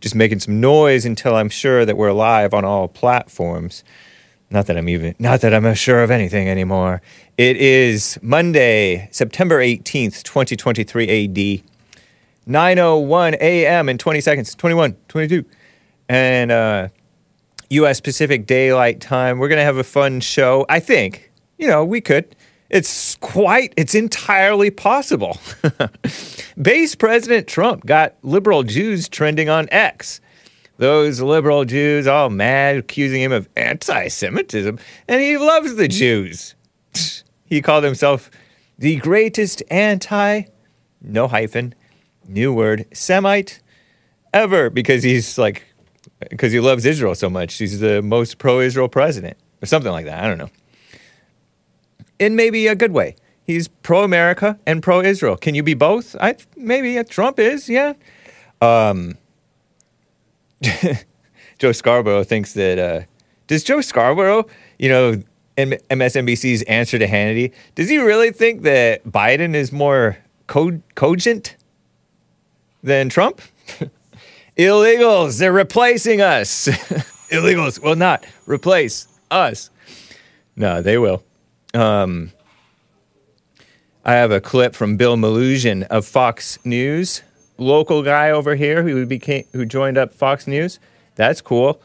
Just making some noise until I'm sure that we're live on all platforms. Not that I'm even, not that I'm sure of anything anymore. It is Monday, September 18th, 2023 AD. 9.01 a.m. in 20 seconds, 21, 22. And uh, U.S. Pacific Daylight Time. We're going to have a fun show. I think, you know, we could. It's quite, it's entirely possible. Base President Trump got liberal Jews trending on X. Those liberal Jews all mad, accusing him of anti Semitism, and he loves the Jews. He called himself the greatest anti, no hyphen, new word, Semite ever, because he's like, because he loves Israel so much. He's the most pro Israel president, or something like that. I don't know in maybe a good way. He's pro America and pro Israel. Can you be both? I maybe Trump is, yeah. Um, Joe Scarborough thinks that uh, does Joe Scarborough, you know, MSNBC's answer to Hannity, does he really think that Biden is more co- cogent than Trump? Illegals, they're replacing us. Illegals will not replace us. No, they will. Um, I have a clip from Bill Melugin of Fox News, local guy over here who became who joined up Fox News. That's cool.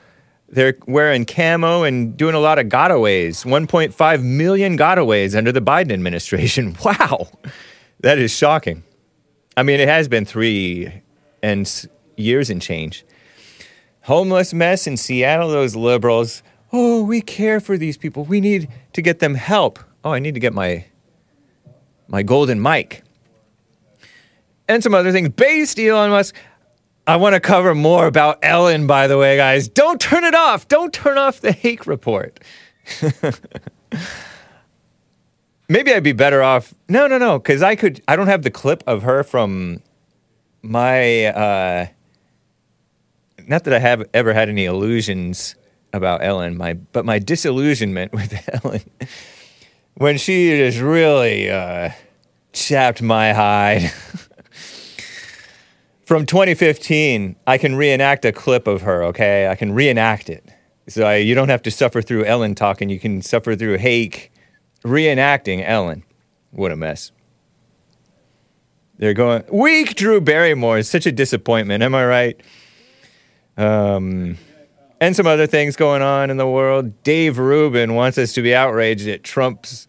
They're wearing camo and doing a lot of gotaways. 1.5 million gotaways under the Biden administration. Wow, that is shocking. I mean, it has been three and years and change. Homeless mess in Seattle. Those liberals oh, we care for these people. We need to get them help. Oh, I need to get my my golden mic. And some other things. Based Elon Musk. I want to cover more about Ellen, by the way, guys. Don't turn it off. Don't turn off the Hake report. Maybe I'd be better off. No, no, no, because I could. I don't have the clip of her from my. Uh, not that I have ever had any illusions about Ellen, my but my disillusionment with Ellen when she just really uh, chapped my hide. From 2015, I can reenact a clip of her. Okay, I can reenact it. So I, you don't have to suffer through Ellen talking. You can suffer through Hake reenacting Ellen. What a mess. They're going weak. Drew Barrymore is such a disappointment. Am I right? Um, and some other things going on in the world. Dave Rubin wants us to be outraged at Trump's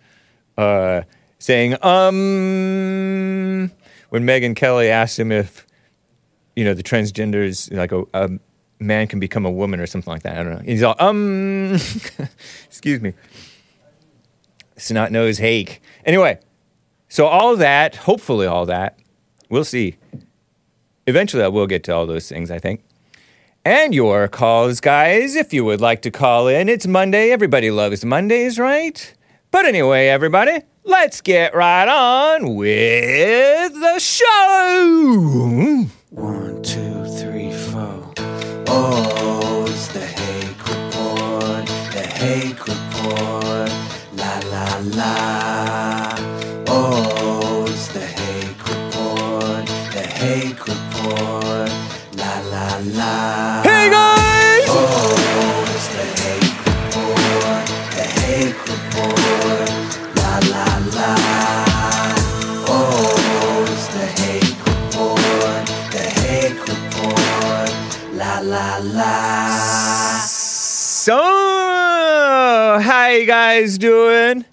uh, saying, um, when Megyn Kelly asked him if, you know, the transgenders, like a, a man can become a woman or something like that. I don't know. He's all, um, excuse me. Snot nose hake. Anyway, so all that, hopefully all that, we'll see. Eventually I will get to all those things, I think and your calls, guys. If you would like to call in, it's Monday. Everybody loves Mondays, right? But anyway, everybody, let's get right on with the show. One, two, three, four. Oh, it's the Hake Report, the Hake Report. La la la. Guys doing?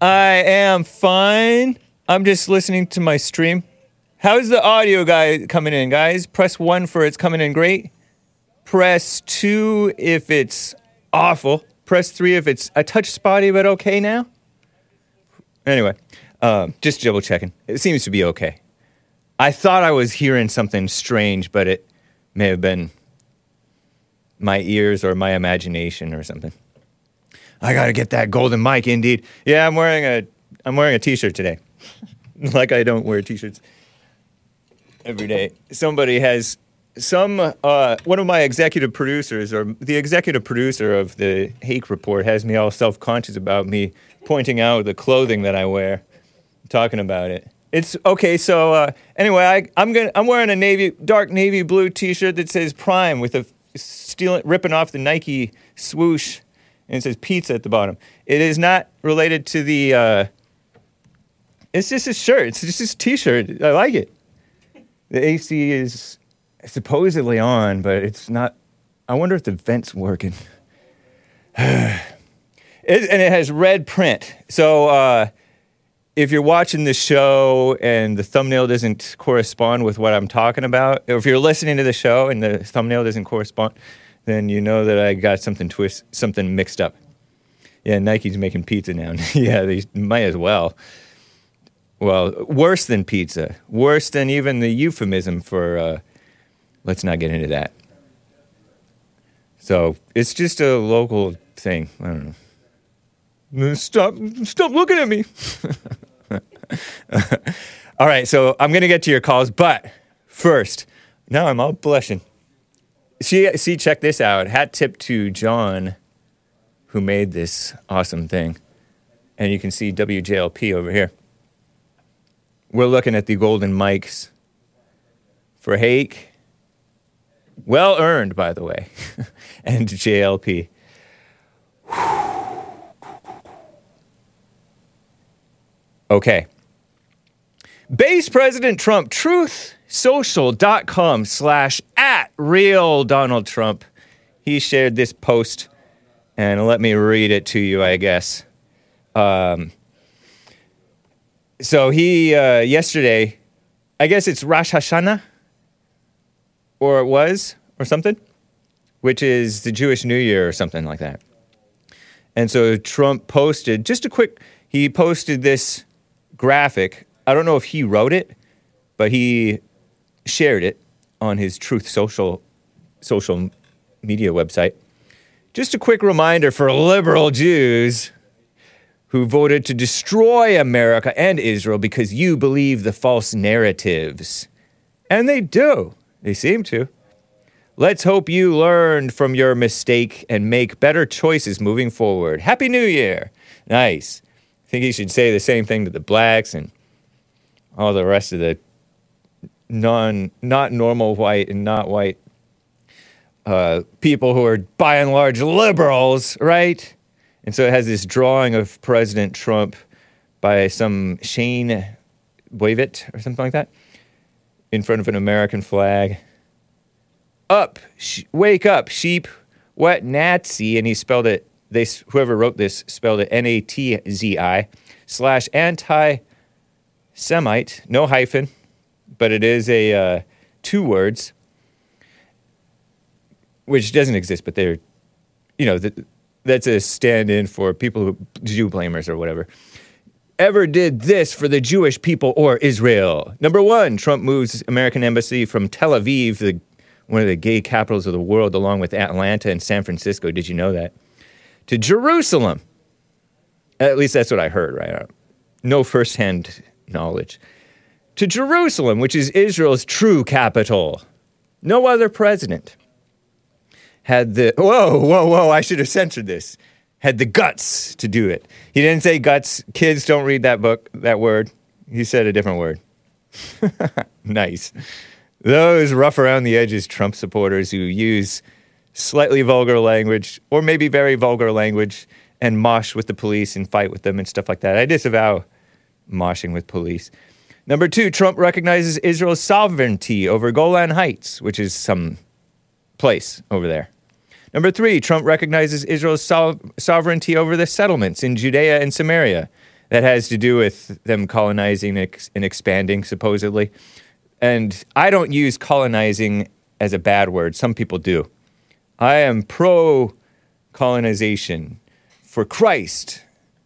I am fine. I'm just listening to my stream. How's the audio guy coming in, guys? Press one for it's coming in great. Press two if it's awful. Press three if it's a touch spotty but okay now. Anyway, um, just double checking. It seems to be okay. I thought I was hearing something strange, but it may have been my ears or my imagination or something. I got to get that golden mic indeed. Yeah, I'm wearing a I'm wearing a t-shirt today. like I don't wear t-shirts every day. Somebody has some uh, one of my executive producers or the executive producer of the Hake report has me all self-conscious about me pointing out the clothing that I wear. talking about it. It's okay. So uh, anyway, I, I'm gonna I'm wearing a navy dark navy blue T-shirt that says Prime with a stealing ripping off the Nike swoosh, and it says pizza at the bottom. It is not related to the. Uh, it's just a shirt. It's just this T-shirt. I like it. The AC is supposedly on, but it's not. I wonder if the vent's working. it, and it has red print. So uh, if you're watching the show and the thumbnail doesn't correspond with what I'm talking about, or if you're listening to the show and the thumbnail doesn't correspond, then you know that I got something twist, something mixed up. Yeah, Nike's making pizza now. yeah, they might as well. Well, worse than pizza, worse than even the euphemism for. Uh, let's not get into that. So it's just a local thing. I don't know. Stop! Stop looking at me. all right, so I'm gonna get to your calls, but first, now I'm all blushing. See, see, check this out. Hat tip to John, who made this awesome thing, and you can see WJLP over here. We're looking at the golden mics for Hake. Well earned, by the way, and JLP. Okay. Base President Trump, truthsocial.com slash at real Donald Trump. He shared this post, and let me read it to you, I guess. Um, so he, uh, yesterday, I guess it's Rosh Hashanah, or it was, or something, which is the Jewish New Year or something like that. And so Trump posted just a quick, he posted this graphic. I don't know if he wrote it, but he shared it on his Truth Social social media website. Just a quick reminder for liberal Jews who voted to destroy America and Israel because you believe the false narratives. And they do. They seem to. Let's hope you learned from your mistake and make better choices moving forward. Happy New Year. Nice I think he should say the same thing to the blacks and all the rest of the non not normal white and not white uh, people who are by and large liberals, right? And so it has this drawing of President Trump by some Shane Wavitt or something like that in front of an American flag. Up, sh- wake up, sheep, what Nazi? And he spelled it they whoever wrote this spelled it N A T Z I slash anti Semite, no hyphen, but it is a uh, two words, which doesn't exist, but they're, you know, the, that's a stand-in for people who Jew blamers or whatever. Ever did this for the Jewish people or Israel? Number one, Trump moves American embassy from Tel Aviv, the one of the gay capitals of the world, along with Atlanta and San Francisco. Did you know that? to Jerusalem. At least that's what I heard, right? No firsthand knowledge. To Jerusalem, which is Israel's true capital. No other president had the, whoa, whoa, whoa, I should have censored this, had the guts to do it. He didn't say guts. Kids don't read that book, that word. He said a different word. nice. Those rough around the edges Trump supporters who use slightly vulgar language, or maybe very vulgar language, and mosh with the police and fight with them and stuff like that. I disavow moshing with police. Number two, Trump recognizes Israel's sovereignty over Golan Heights, which is some place over there. Number three, Trump recognizes Israel's so- sovereignty over the settlements in Judea and Samaria. That has to do with them colonizing and expanding, supposedly. And I don't use colonizing as a bad word. Some people do. I am pro colonization for Christ.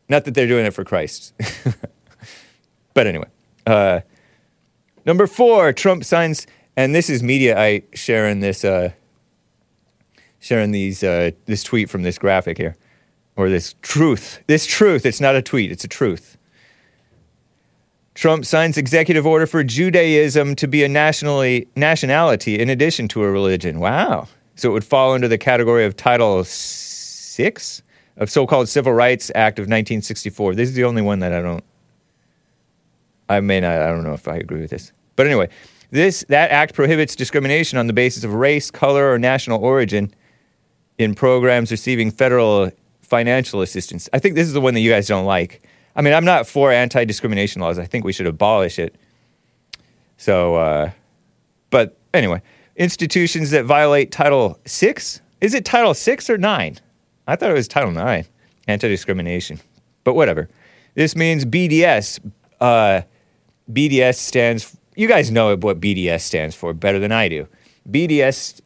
Not that they're doing it for Christ. but anyway. Uh, number four, Trump signs, and this is Mediaite sharing this, uh, sharing these, uh, this tweet from this graphic here, or this truth. This truth. It's not a tweet. It's a truth. Trump signs executive order for Judaism to be a nationally nationality in addition to a religion. Wow. So it would fall under the category of Title VI of so called Civil Rights Act of 1964. This is the only one that I don't I may not. I don't know if I agree with this, but anyway, this that act prohibits discrimination on the basis of race, color, or national origin in programs receiving federal financial assistance. I think this is the one that you guys don't like. I mean, I'm not for anti-discrimination laws. I think we should abolish it. So, uh, but anyway, institutions that violate Title Six. Is it Title Six or Nine? I thought it was Title Nine, anti-discrimination. But whatever. This means BDS. Uh, BDS stands. You guys know what BDS stands for better than I do. BDS.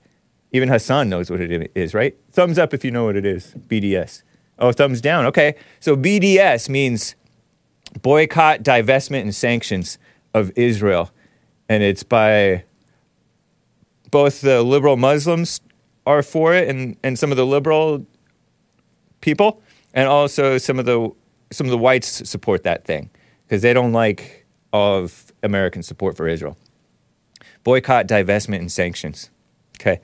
Even Hassan knows what it is, right? Thumbs up if you know what it is. BDS. Oh, thumbs down. Okay. So BDS means boycott, divestment, and sanctions of Israel. And it's by both the liberal Muslims are for it and, and some of the liberal people, and also some of the some of the whites support that thing because they don't like of American support for Israel. Boycott, divestment, and sanctions. Okay.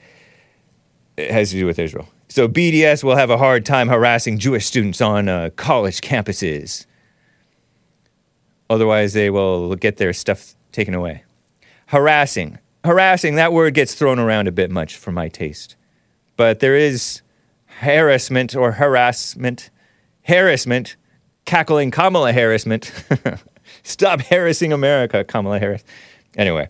It has to do with Israel. So BDS will have a hard time harassing Jewish students on uh, college campuses. Otherwise, they will get their stuff taken away. Harassing. Harassing, that word gets thrown around a bit much for my taste. But there is harassment or harassment, harassment, cackling Kamala harassment. Stop harassing America, Kamala Harris. Anyway.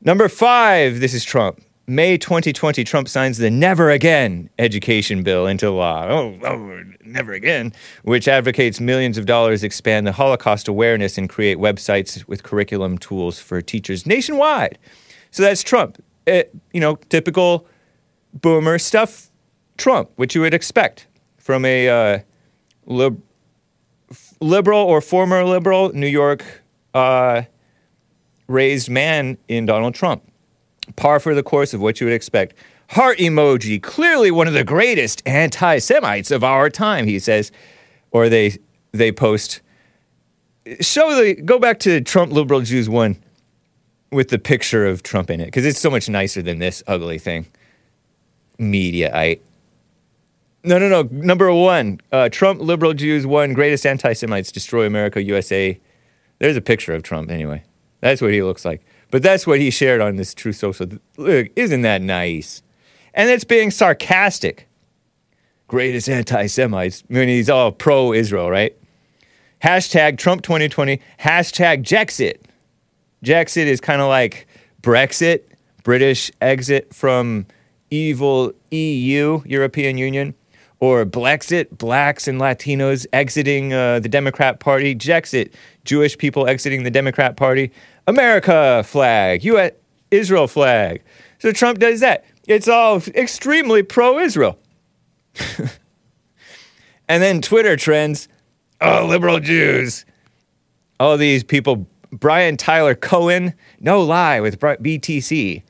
Number five, this is Trump. May 2020, Trump signs the Never Again education bill into law. Oh, oh, never again, which advocates millions of dollars expand the Holocaust awareness and create websites with curriculum tools for teachers nationwide. So that's Trump. It, you know, typical boomer stuff. Trump, which you would expect from a uh, lib- liberal or former liberal New York uh, raised man in Donald Trump par for the course of what you would expect. Heart emoji, clearly one of the greatest anti Semites of our time, he says. Or they, they post, show the, go back to Trump Liberal Jews one with the picture of Trump in it, because it's so much nicer than this ugly thing. Mediaite. No, no, no. Number one, uh, Trump Liberal Jews one, greatest anti Semites destroy America, USA. There's a picture of Trump anyway. That's what he looks like. But that's what he shared on this True Social. Look, isn't that nice? And it's being sarcastic. Greatest anti Semites. I mean, he's all pro Israel, right? Hashtag Trump 2020. Hashtag Jexit. Jexit is kind of like Brexit, British exit from evil EU, European Union, or Blexit, blacks and Latinos exiting uh, the Democrat Party. Jexit, Jewish people exiting the Democrat Party. America flag, US, Israel flag. So Trump does that. It's all extremely pro Israel. and then Twitter trends oh, liberal Jews. All these people, Brian Tyler Cohen, no lie with BTC.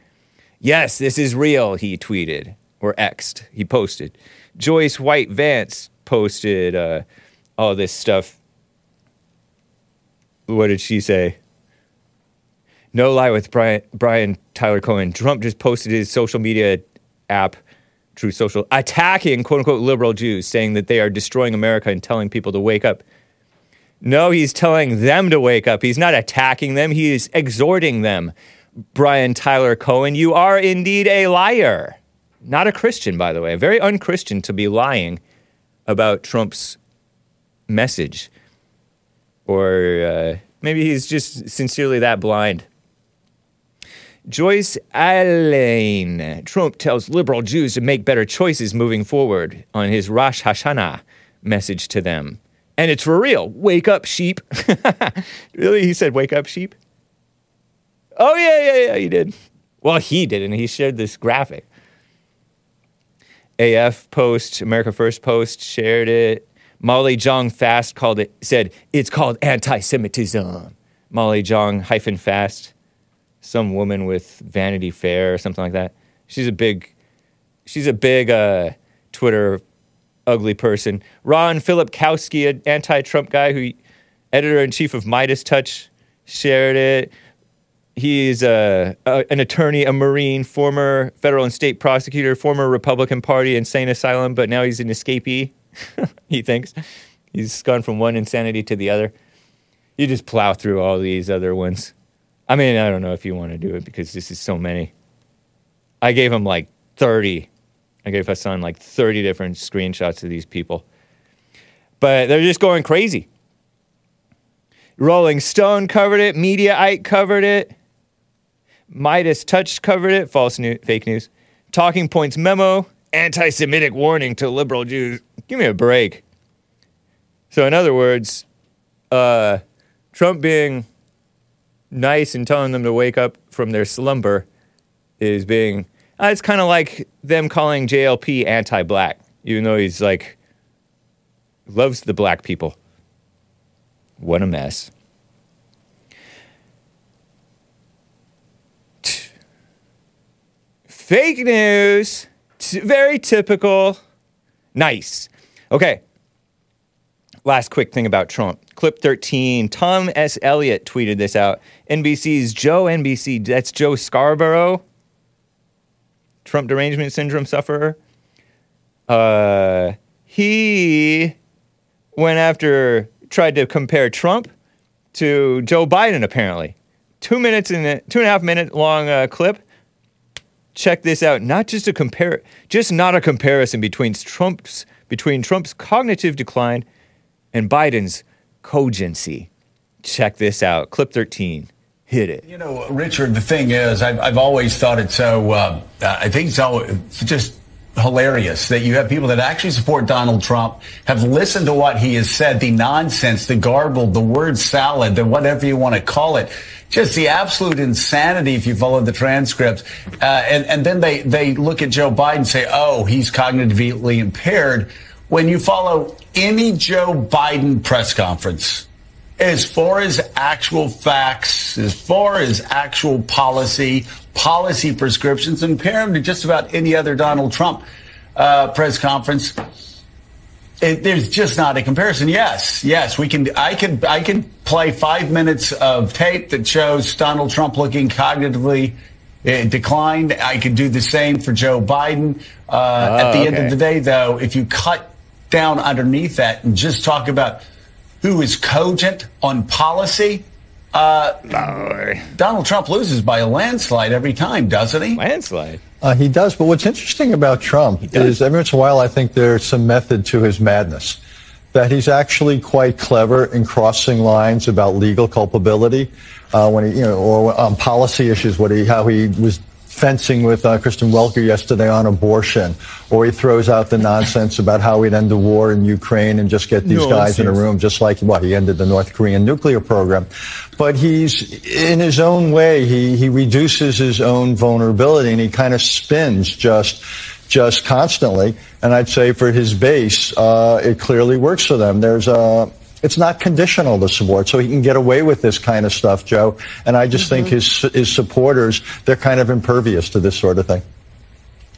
Yes, this is real, he tweeted or Xed. He posted. Joyce White Vance posted uh, all this stuff. What did she say? No lie with Brian, Brian Tyler Cohen. Trump just posted his social media app, Truth Social, attacking quote unquote liberal Jews, saying that they are destroying America and telling people to wake up. No, he's telling them to wake up. He's not attacking them, he is exhorting them. Brian Tyler Cohen, you are indeed a liar. Not a Christian, by the way. Very unchristian to be lying about Trump's message. Or uh, maybe he's just sincerely that blind. Joyce Allen. Trump tells liberal Jews to make better choices moving forward on his Rosh Hashanah message to them. And it's for real. Wake up, sheep. really? He said, wake up, sheep? Oh, yeah, yeah, yeah, he did. Well, he didn't. He shared this graphic. AF post, America First post, shared it. Molly Jong Fast called it, said, it's called anti Semitism. Molly Jong hyphen fast some woman with Vanity Fair or something like that. She's a big, she's a big uh, Twitter ugly person. Ron Filipkowski, an anti-Trump guy who editor in chief of Midas Touch, shared it. He's a, a, an attorney, a Marine, former federal and state prosecutor, former Republican Party insane asylum, but now he's an escapee. he thinks he's gone from one insanity to the other. You just plow through all these other ones. I mean, I don't know if you want to do it because this is so many. I gave him like 30. I gave Hassan like 30 different screenshots of these people. But they're just going crazy. Rolling Stone covered it, Mediaite covered it, Midas Touch covered it, false news, fake news. Talking Points memo, anti Semitic warning to liberal Jews. Give me a break. So, in other words, uh, Trump being nice and telling them to wake up from their slumber is being, uh, it's kind of like them calling JLP anti black, even though he's like, loves the black people. What a mess. Fake news. T- very typical. Nice. Okay. Last quick thing about Trump. Clip 13. Tom S. Elliott tweeted this out. NBC's Joe NBC. That's Joe Scarborough. Trump derangement syndrome sufferer. Uh, he went after, tried to compare Trump to Joe Biden, apparently. Two minutes in a two and a half minute long uh, clip check this out. Not just a compare, just not a comparison between Trump's between Trump's cognitive decline and Biden's cogency. Check this out. Clip 13. Hit it. You know, Richard, the thing is, I've, I've always thought it so, uh, I think so, it's just hilarious that you have people that actually support Donald Trump, have listened to what he has said, the nonsense, the garbled, the word salad, the whatever you want to call it just the absolute insanity if you follow the transcripts. Uh, and, and then they, they look at Joe Biden and say, oh, he's cognitively impaired. When you follow any Joe Biden press conference, as far as actual facts, as far as actual policy, policy prescriptions, and compare them to just about any other Donald Trump uh, press conference, it, there's just not a comparison. Yes, yes, we can. I can. I can play five minutes of tape that shows Donald Trump looking cognitively uh, declined. I could do the same for Joe Biden. Uh, oh, at the okay. end of the day, though, if you cut down underneath that and just talk about who is cogent on policy, uh, Donald Trump loses by a landslide every time, doesn't he? Landslide. Uh, he does. But what's interesting about Trump is every once in a while I think there's some method to his madness. That he's actually quite clever in crossing lines about legal culpability uh, when he, you know, or on policy issues, what he, how he was fencing with uh, Kristen Welker yesterday on abortion, or he throws out the nonsense about how he'd end the war in Ukraine and just get these no, guys in a room, just like what he ended the North Korean nuclear program. But he's in his own way, he he reduces his own vulnerability and he kind of spins just just constantly. And I'd say for his base, uh, it clearly works for them. There's a it's not conditional the support, so he can get away with this kind of stuff, Joe. And I just mm-hmm. think his his supporters they're kind of impervious to this sort of thing.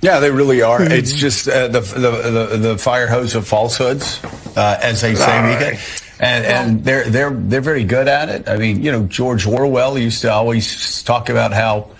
Yeah, they really are. Mm-hmm. It's just uh, the, the, the the fire hose of falsehoods, uh, as they say, Mika. And, and they're they're they're very good at it. I mean, you know, George Orwell used to always talk about how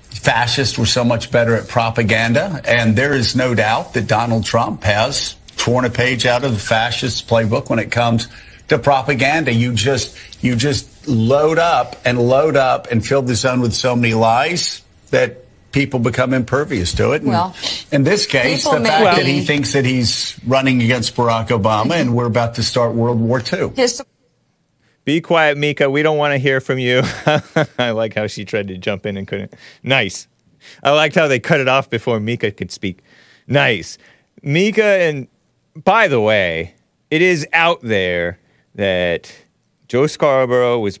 fascists were so much better at propaganda, and there is no doubt that Donald Trump has torn a page out of the fascist playbook when it comes to propaganda. You just you just load up and load up and fill the zone with so many lies that people become impervious to it. And well, in this case, the fact well, that he thinks that he's running against Barack Obama and we're about to start World War II. Be quiet, Mika. We don't want to hear from you. I like how she tried to jump in and couldn't. Nice. I liked how they cut it off before Mika could speak. Nice. Mika, and by the way, it is out there that Joe Scarborough was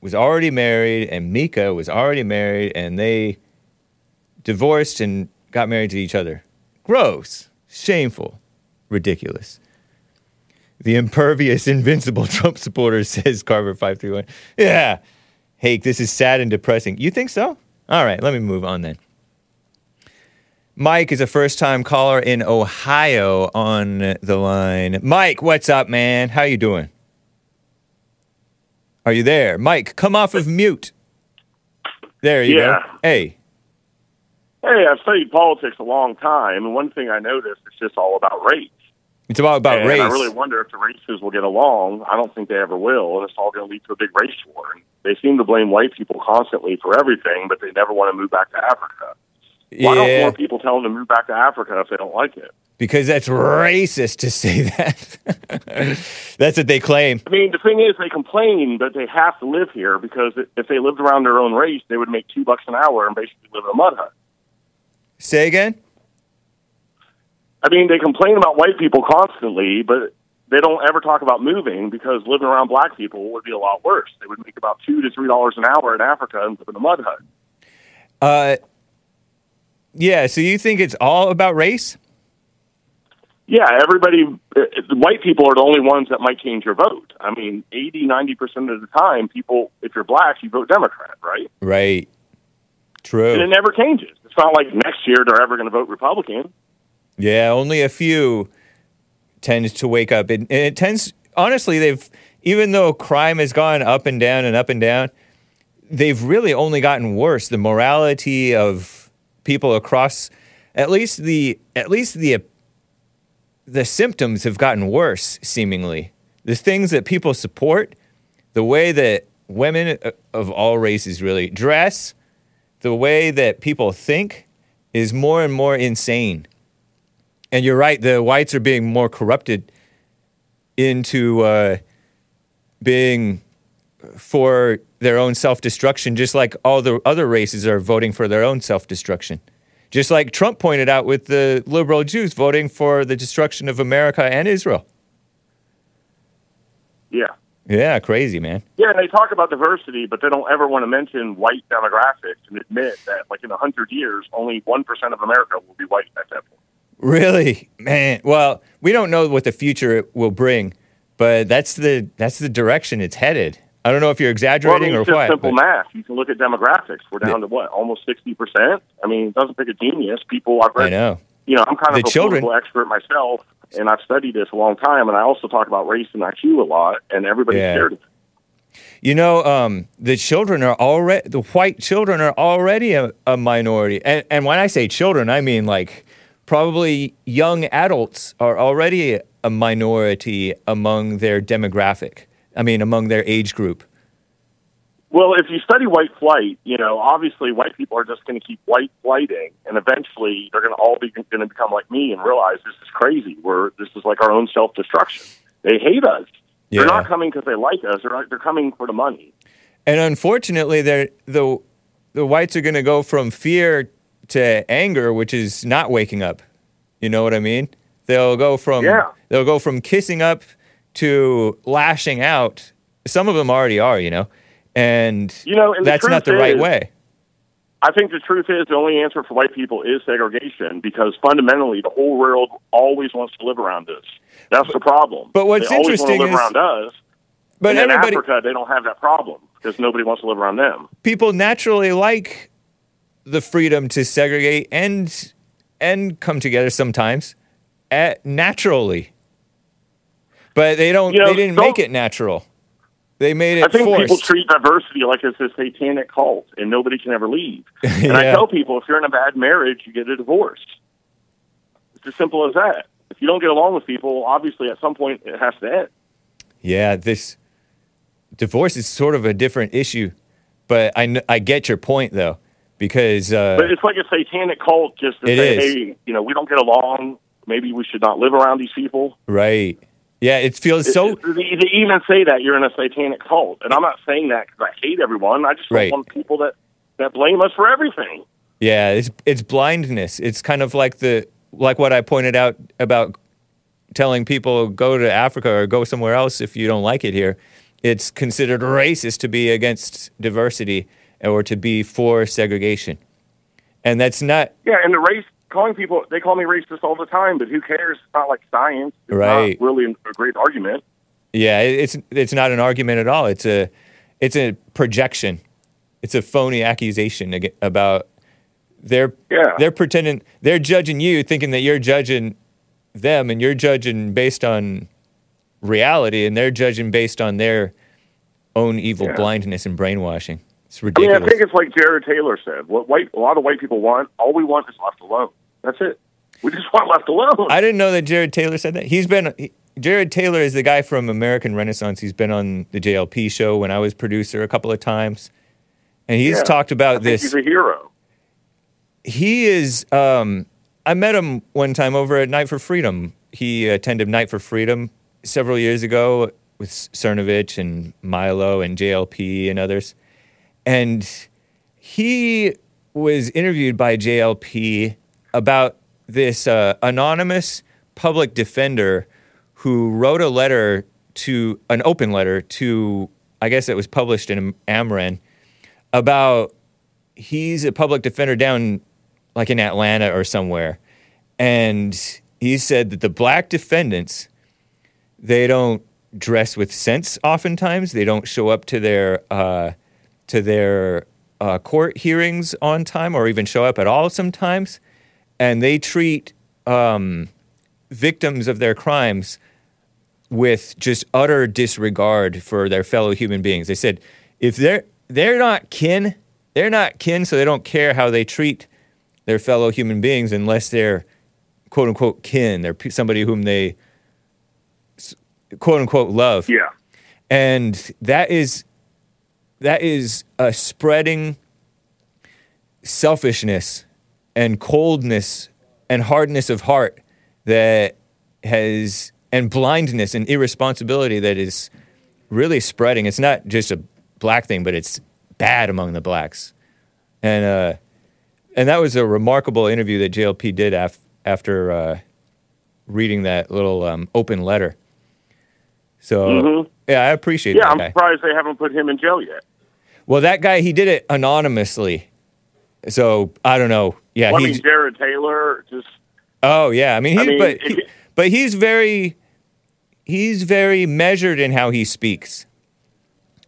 was already married and Mika was already married and they divorced and got married to each other. Gross, shameful, ridiculous. The impervious, invincible Trump supporter says Carver 531. Yeah. Hake, this is sad and depressing. You think so? All right, let me move on then. Mike is a first time caller in Ohio on the line. Mike, what's up, man? How you doing? Are you there? Mike, come off of mute. There you yeah. go. Hey. Hey, I've studied politics a long time, and one thing I noticed is just all about race. It's about about and race. I really wonder if the races will get along. I don't think they ever will, and it's all going to lead to a big race war. And they seem to blame white people constantly for everything, but they never want to move back to Africa. Why don't more people tell them to move back to Africa if they don't like it? because that's racist to say that. that's what they claim. I mean, the thing is, they complain, but they have to live here because if they lived around their own race, they would make two bucks an hour and basically live in a mud hut. Say again. I mean, they complain about white people constantly, but they don't ever talk about moving because living around black people would be a lot worse. They would make about two to three dollars an hour in Africa and live in a mud hut. Uh, yeah. So you think it's all about race? Yeah, everybody, uh, white people are the only ones that might change your vote. I mean, 80, 90% of the time, people, if you're black, you vote Democrat, right? Right. True. And it never changes. It's not like next year they're ever going to vote Republican. Yeah. Only a few tends to wake up, and it tends. Honestly, they've even though crime has gone up and down and up and down, they've really only gotten worse. The morality of people across, at least the at least the the symptoms have gotten worse. Seemingly, the things that people support, the way that women uh, of all races really dress, the way that people think, is more and more insane. And you're right, the whites are being more corrupted into uh, being for their own self destruction, just like all the other races are voting for their own self destruction. Just like Trump pointed out with the liberal Jews voting for the destruction of America and Israel. Yeah. Yeah, crazy, man. Yeah, and they talk about diversity, but they don't ever want to mention white demographics and admit that, like, in a 100 years, only 1% of America will be white at that point. Really, man. Well, we don't know what the future will bring, but that's the that's the direction it's headed. I don't know if you're Well, I exaggerating mean, or it's just what. simple but- math. You can look at demographics. We're down to what, almost 60%? I mean, it doesn't take a genius. People, I've I know. you know, I'm kind of The a children- expert myself, and I've studied this a long time, and I also talk about race and IQ a lot, and everybody's Yeah. scared of it. You know, um, the children are already the white children are already a, a minority, and and when I say children, I mean like probably young adults are already a minority among their demographic. I mean, among their age group. Well, if you study white flight, you know, obviously white people are just going to keep white flighting, and eventually they're going to all be going to become like me and realize this is crazy. We're this is like our own self destruction. They hate us. Yeah. They're not coming because they like us. They're they're coming for the money. And unfortunately, they're, the the whites are going to go from fear to anger, which is not waking up. You know what I mean? They'll go from Yeah. they'll go from kissing up to lashing out. Some of them already are, you know, and You know, and the that's not the truth right way. I think the truth is the only answer for white people is segregation because fundamentally the whole world always wants to live around us. That's the problem. but what's they interesting want to live is- around us. But in Africa, they don't have that problem because nobody wants to live around them. people naturally like the freedom to segregate and and come together sometimes, uh, naturally. But they don't. You know, they didn't make it natural. They made it I think people treat diversity like it's a satanic cult and nobody can ever leave. And I tell people if you're in a bad marriage, you get a divorce. It's as simple as that. If you don't get along with people, obviously at some point it has to end. Yeah, this divorce is sort of a different issue, but I I get your point though because uh, But it's like a satanic cult just to say, is. hey, you know, we don't get along. Maybe we should not live around these people. right. Yeah, it feels so. It- they even say that you're in a satanic cult, and I'm not saying that because I hate everyone. I just don't Right. want people that that blame us for everything. Yeah, it's it's blindness. It's kind of like the like what I pointed out about telling people go to Africa or go somewhere else if you don't like it here. It's considered racist to be against diversity or to be for segregation. And that's not Yeah, and the race calling people they call me racist all the time, but who cares? It's not like science. It's Right. not really a great argument. yeah, it's it's not an argument at all. It's a it's a projection. It's a phony accusation about they're Yeah. they're pretending they're judging you thinking that you're judging them and you're judging based on reality and they're judging based on their own evil Yeah. blindness and brainwashing. It's I mean, ridiculous. I think it's like Jared Taylor said. What white a lot of white people want, all we want is left alone. That's it. We just want left alone. I didn't know that Jared Taylor said that. He's been he, Jared Taylor is the guy from American Renaissance. He's been on the JLP show when I was producer a couple of times, and he's Yeah. talked about this. He's a hero. he is um i met him one time over at night for freedom he attended night for freedom several years ago with cernovich and milo and jlp and others and he was interviewed by jlp about this uh, anonymous public defender who wrote a letter to an open letter to i guess it was published in AmRen about he's a public defender down like in Atlanta or somewhere. And he said that the black defendants, they don't dress with sense oftentimes. They don't show up to their uh, to their uh, court hearings on time or even show up at all sometimes. And they treat um, victims of their crimes with just utter disregard for their fellow human beings. They said if they're they're not kin, they're not kin, so they don't care how they treat their fellow human beings unless they're quote unquote kin. They're somebody whom they quote unquote love. Yeah. And that is that is a spreading selfishness and coldness and hardness of heart that has and blindness and irresponsibility that is really spreading. It's not just a black thing, but it's bad among the blacks. And uh, and that was a remarkable interview that JLP did af- after uh, reading that little um, open letter. So yeah, I appreciate Mm-hmm. Yeah, I'm guy. surprised they haven't put him in jail yet. Well, that guy he did it anonymously, so I don't know. Yeah, Well, I mean, Jared Taylor just oh yeah. I mean, I he's mean, but he, but he's very he's very measured in how he speaks.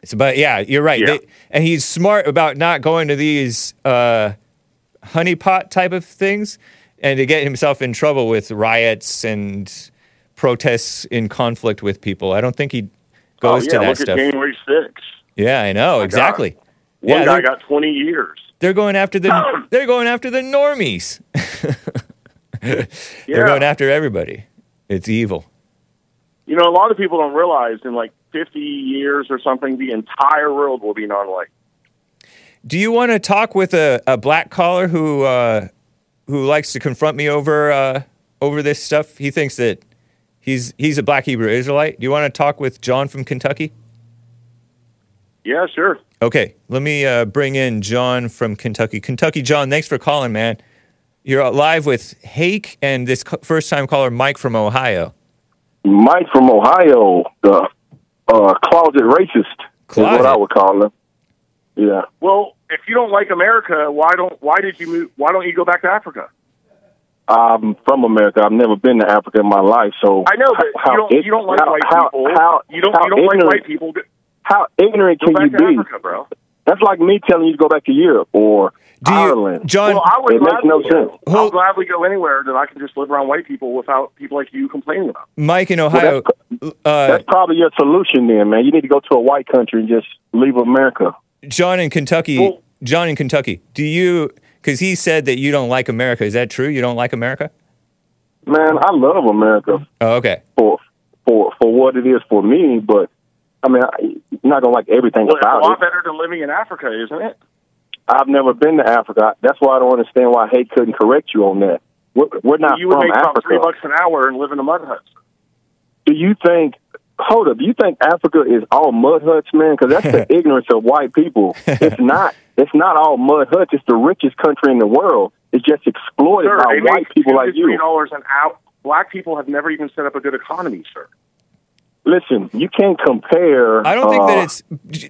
So, but yeah, you're right. Yeah. They, and he's smart about not going to these uh, honeypot type of things and to get himself in trouble with riots and protests in conflict with people. I don't think he oh goes yeah, to that look stuff. at January 6th. Yeah, I know exactly. One yeah, guy got 20 years. They're going after the they're going after the normies. They're Yeah. going after everybody. It's evil. You know, a lot of people don't realize in like 50 years or something, the entire world will be non-white. Do you want to talk with a, a black caller who uh, who likes to confront me over uh, over this stuff? He thinks that he's he's a black Hebrew Israelite. Do you want to talk with John from Kentucky? Yeah, sure. Okay, let me uh, bring in John from Kentucky. Kentucky, John, thanks for calling, man. You're live with Hake and this first time caller, Mike from Ohio. Mike from Ohio, the uh, closet racist is what I would call him. Yeah. Well, if you don't like America, why don't why did you move? Why don't you go back to Africa? I'm from America. I've never been to Africa in my life, so I know, but how, you don't you don't like how, white how, people. How, you don't how you don't like white people. Go How ignorant go can back you to be? Africa, bro. That's like me telling you to go back to Europe or Do you, Ireland. John? Well, I would it makes no go. sense. I'll gladly go anywhere that I can just live around white people without people like you complaining about. Mike in Ohio. Uh, That's probably your solution, then, man. You need to go to a white country and just leave America. John in Kentucky. Well- John in Kentucky. Do you? Because he said that you don't like America. Is that true? You don't like America? Man, I love America. Oh, okay. for for for what it is for me. But I mean, I, you're not gonna like everything Well, about it. it's a lot it. better than living in Africa, isn't it? I've never been to Africa. That's why I don't understand why Hake couldn't correct you on that. We're, we're not you would from make about three bucks an hour and live in a mud hut. Do you think? Hold up. Do you think Africa is all mud huts, man? Because that's the ignorance of white people. It's not. It's not all mud huts. It's the richest country in the world. It's just exploited Sir, by white people like to three you. dollars an hour. Black people have never even set up a good economy, sir. Listen, you can't compare. I don't think uh, that it's.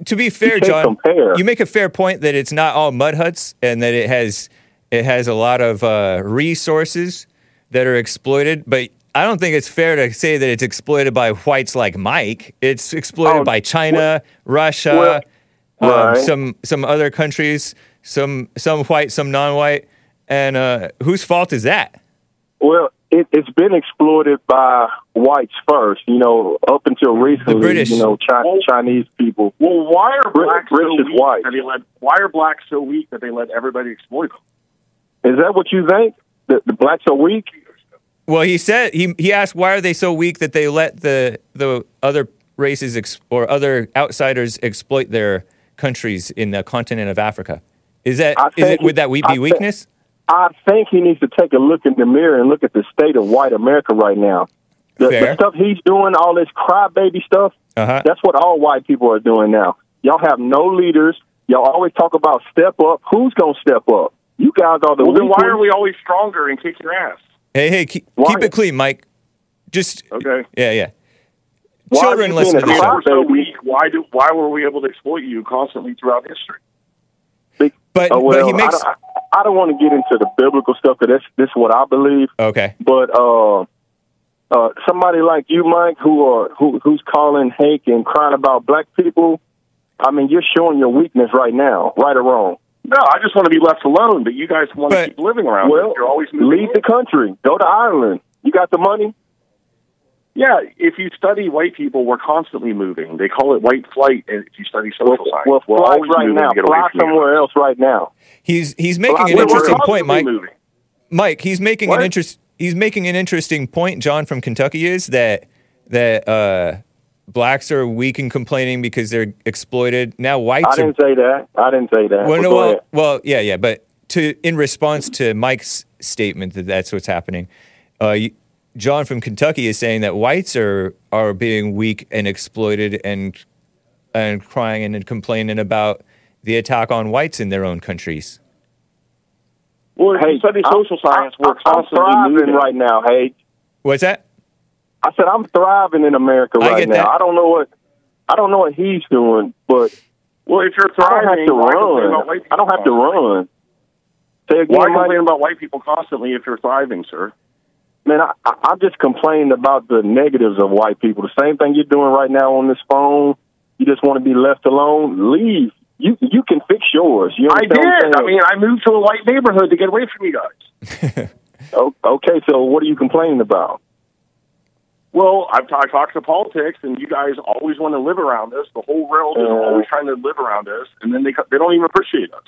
To be fair, can't John, compare. you make a fair point that it's not all mud huts, and that it has it has a lot of uh, resources that are exploited. But I don't think it's fair to say that it's exploited by whites like Mike. It's exploited Oh, by China, Russia, well, um, right. some some other countries, some some white, some non-white. And uh, whose fault is that? Well, it, it's been exploited by whites first, you know, up until recently. the British. You know, Chi- Well- Chinese people. Well, why are blacks rich so weak white. that they let? Why are blacks so weak that they let everybody exploit them? Is that what you think? The, the blacks are weak? Well, he said he he asked why are they so weak that they let the the other races ex, or other outsiders exploit their countries in the continent of Africa. Is that I is it would that we be thi- weakness? I think he needs to take a look in the mirror and look at the state of white America right now. The, the stuff he's doing, all this crybaby stuff, Uh-huh. that's what all white people are doing now. Y'all have no leaders. Y'all always talk about step up. Who's going to step up? You guys are the Well, then why are we always stronger and kick your ass? Hey, hey, keep, keep it clean, Mike. Just Okay. yeah, yeah. Why Children listen to I the show. we're so weak, why do why were we able to exploit you constantly throughout history? But Oh, well, but he makes I, don't- I don't want to get into the biblical stuff because that's this is what I believe. okay. But uh, uh, somebody like you, Mike, who are who, who's calling hate and crying about black people, I mean, you're showing your weakness right now, right or wrong. No, I just want to be left alone. But you guys want But- to keep living around. Well. You're always moving. leave the country, go to Ireland. You got the money. Yeah, if you study white people, we're constantly moving. They call it white flight. And if you study social Well, science, well we're always right moving now. to get away from you somewhere guys. else right now. He's he's making Well, an interesting point, Mike. Moving. Mike, he's making What? an interest. He's making an interesting point. John from Kentucky is that that uh, blacks are weak and complaining because they're exploited. Now I whites are didn't say that. I didn't say that. well, no, well, well, yeah, yeah, but to in response to Mike's statement that that's what's happening, uh, you- John from Kentucky is saying that whites are are being weak and exploited and and crying and complaining about the attack on whites in their own countries. Well, Hey, you study I'm- social science, I'm, we're I'm constantly thriving moving. right now. Hey, What's that? I said I'm thriving in America I right get now. that. I don't know what I don't know what he's doing, but Well, if you're thriving, I don't have to why complain about run. I don't have to run. Say again, Why Mike? complain about white people constantly if you're thriving, sir? Man, I, I, just complained about the negatives of white people. The same thing you're doing right now on this phone. You just want to be left alone. Leave. You you can fix yours. You I understand what I'm did. I mean, I moved to a white neighborhood to get away from you guys. Okay. So what are you complaining about? Well, I've I talked to politics, and you guys always want to live around us. The whole world is Uh. always trying to live around us, and then they they don't even appreciate us.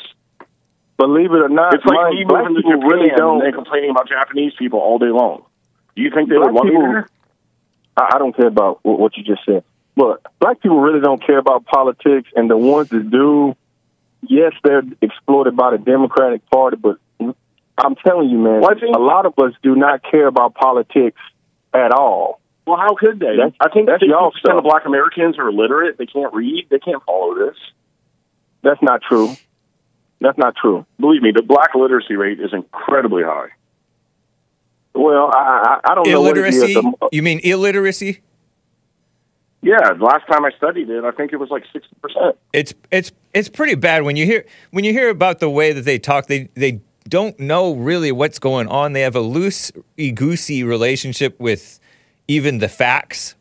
Believe it or not, It's like me moving to Japan really and don't. then complaining about Japanese people all day long. Do you think they Black would love people- there? I, I don't care about what, what you just said. But black people really don't care about politics, and the ones that do, yes, they're exploited by the Democratic Party. But I'm telling you, man, a lot of us do not care about politics at all. Well, how could they? That's- I think that's y'all percent of. Black Americans are illiterate. They can't read. They can't follow this. That's not true. That's not true. Believe me, the black literacy rate is incredibly high. Well, I I, don't know what. Illiteracy? You mean illiteracy? Yeah, the last time I studied it, I think it was like sixty percent. It's it's it's pretty bad when you hear when you hear about the way that they talk. They they don't know really what's going on. They have a loose goosey relationship with even the facts,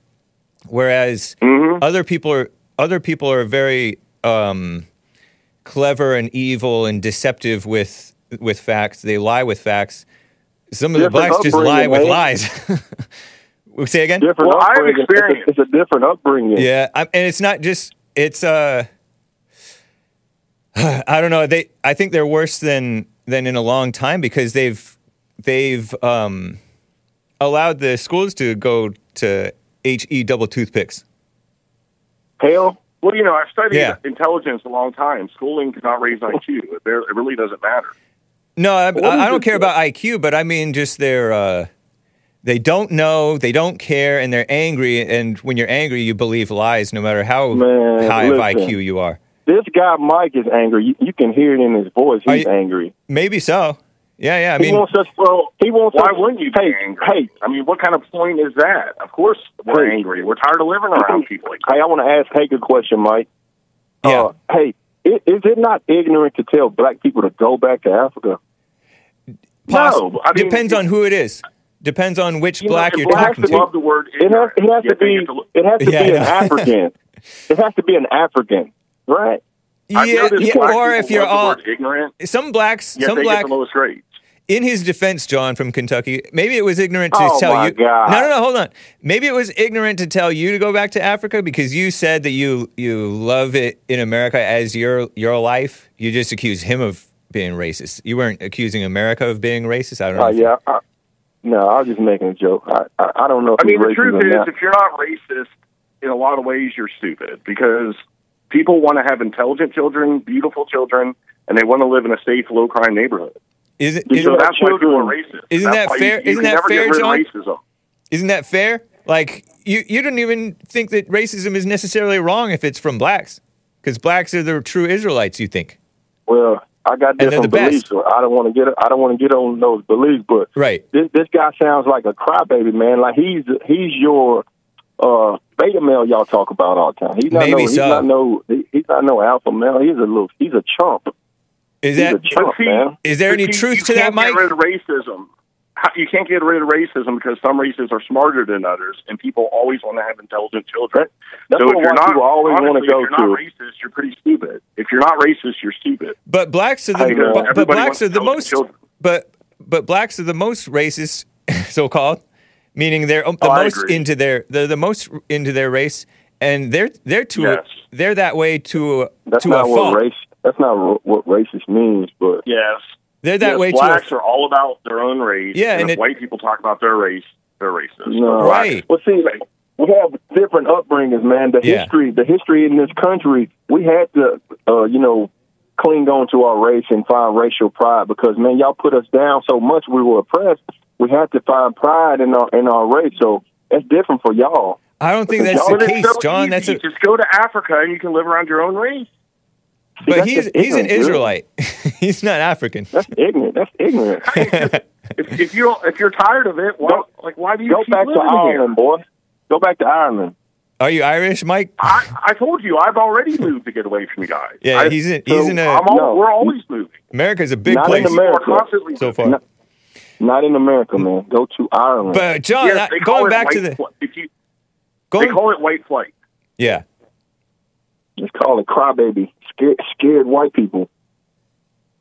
whereas other people are other people are very um, clever and evil and deceptive with with facts. They lie with facts. Some of the blacks just lie with man. lies. Say again. different Well, I have upbringing. It's a- It's a different upbringing. Yeah, I, and it's not just it's uh I don't know. They I think they're worse than than in a long time because they've they've um allowed the schools to go to HE double toothpicks. Hell, Well, you know, I've studied Yeah. intelligence a long time. Schooling cannot raise IQ. It, it really doesn't matter. No, I, I, I don't care about IQ, but I mean just their uh they don't know, they don't care, and they're angry. And when you're angry, you believe lies, no matter how Man, high of. IQ you are. this guy Mike is angry. You, you can hear it in his voice. He's you- angry. Maybe so. Yeah, yeah. I he mean, wants us. Well, he wants Why us. wouldn't you be Hey, angry? hey, I mean, what kind of point is that? Of course, we're Hey. angry. We're tired of living around people like that. Hey, I want to ask Hank a question, Mike. Yeah. Uh, hey, is it not ignorant to tell black people to go back to Africa? Poss- No, I mean, depends on who it is. Depends on which You black if you're blacks talking love to. the word It has, it has to be. to It has to Yeah, be an. African. it has to be an African, right? Yeah, noticed yeah, or if you're all ignorant, some blacks, yet some blacks, black. the lowest grades. In his defense, John from Kentucky, maybe it was ignorant to Oh, tell my you. God. No, no, no. Hold on. Maybe it was ignorant to tell you to go back to Africa because you said that you you love it in America as your your life. You just accused him of being racist. You weren't accusing America of being racist. I don't know. Uh, if- yeah. Uh, No, I was just making a joke. I I, I don't know if I mean, the truth is, not. if you're not racist, in a lot of ways, you're stupid because people want to have intelligent children, beautiful children, and they want to live in a safe, low crime neighborhood. Is it, so that's why people are racist. Isn't That's that fair- You, you isn't can that fair, John? racism. isn't that fair? Like you, you don't even think that racism is necessarily wrong if it's from blacks, because blacks are the true Israelites. You think? Well, I got different the beliefs. So I don't want to get I don't want to get on those beliefs, but Right. this this guy sounds like a crybaby, man. Like he's he's your uh beta male y'all talk about all the time. He's not Maybe no he's so. not no he, he's not no alpha male. He's a little he's a chump. Is He's that? a chump, see, man. Is there any see, truth you to that, can't Mike? Get rid of racism. How- You can't get rid of racism because some races are smarter than others, and people always want to have intelligent children. That's so if you're not, always honestly, want to go if you're not to. racist, you're pretty stupid. If you're not racist, you're stupid. But blacks are the Hey, but, but blacks are the most children. but but blacks are the most racist, so called, meaning they're um, the Oh, most into their they're the most into their race, and they're they're to Yes. they're that way to That's to not a what fault. race. That's not what racist means. But Yes. They're that yes, way to blacks a, are all about their own race. Yeah, and, and if it- white people talk about their race, they're racist. No. But blacks- Right. Well, see, like, we have different upbringings, man. The Yeah. history, the history in this country, we had to, uh, you know, cling on to our race and find racial pride because, man, y'all put us down so much. We were oppressed. We had to find pride in our in our race. So that's different for y'all. I don't think that's Y'all- the But case, so John. easy. That's a just go to Africa and you can live around your own race. See, but he's just he's an. Israelite. he's not African. That's ignorant. That's ignorant. If, if you if you're tired of it, why, like why do you Go keep back to living Ireland, here? boy. Go back to Ireland. Are you Irish, Mike? I, I told you I've already moved to get away from you guys. Yeah, I, he's in so he's in a I'm all, No. We're always moving. America's a big Not in place We're America. constantly so moving. far. No. Not in America, man. Go to Ireland. But John, Yes, that- they call going back to the fl- if you, they call it white flight. yeah. Just call it crybaby. Scared, scared white people.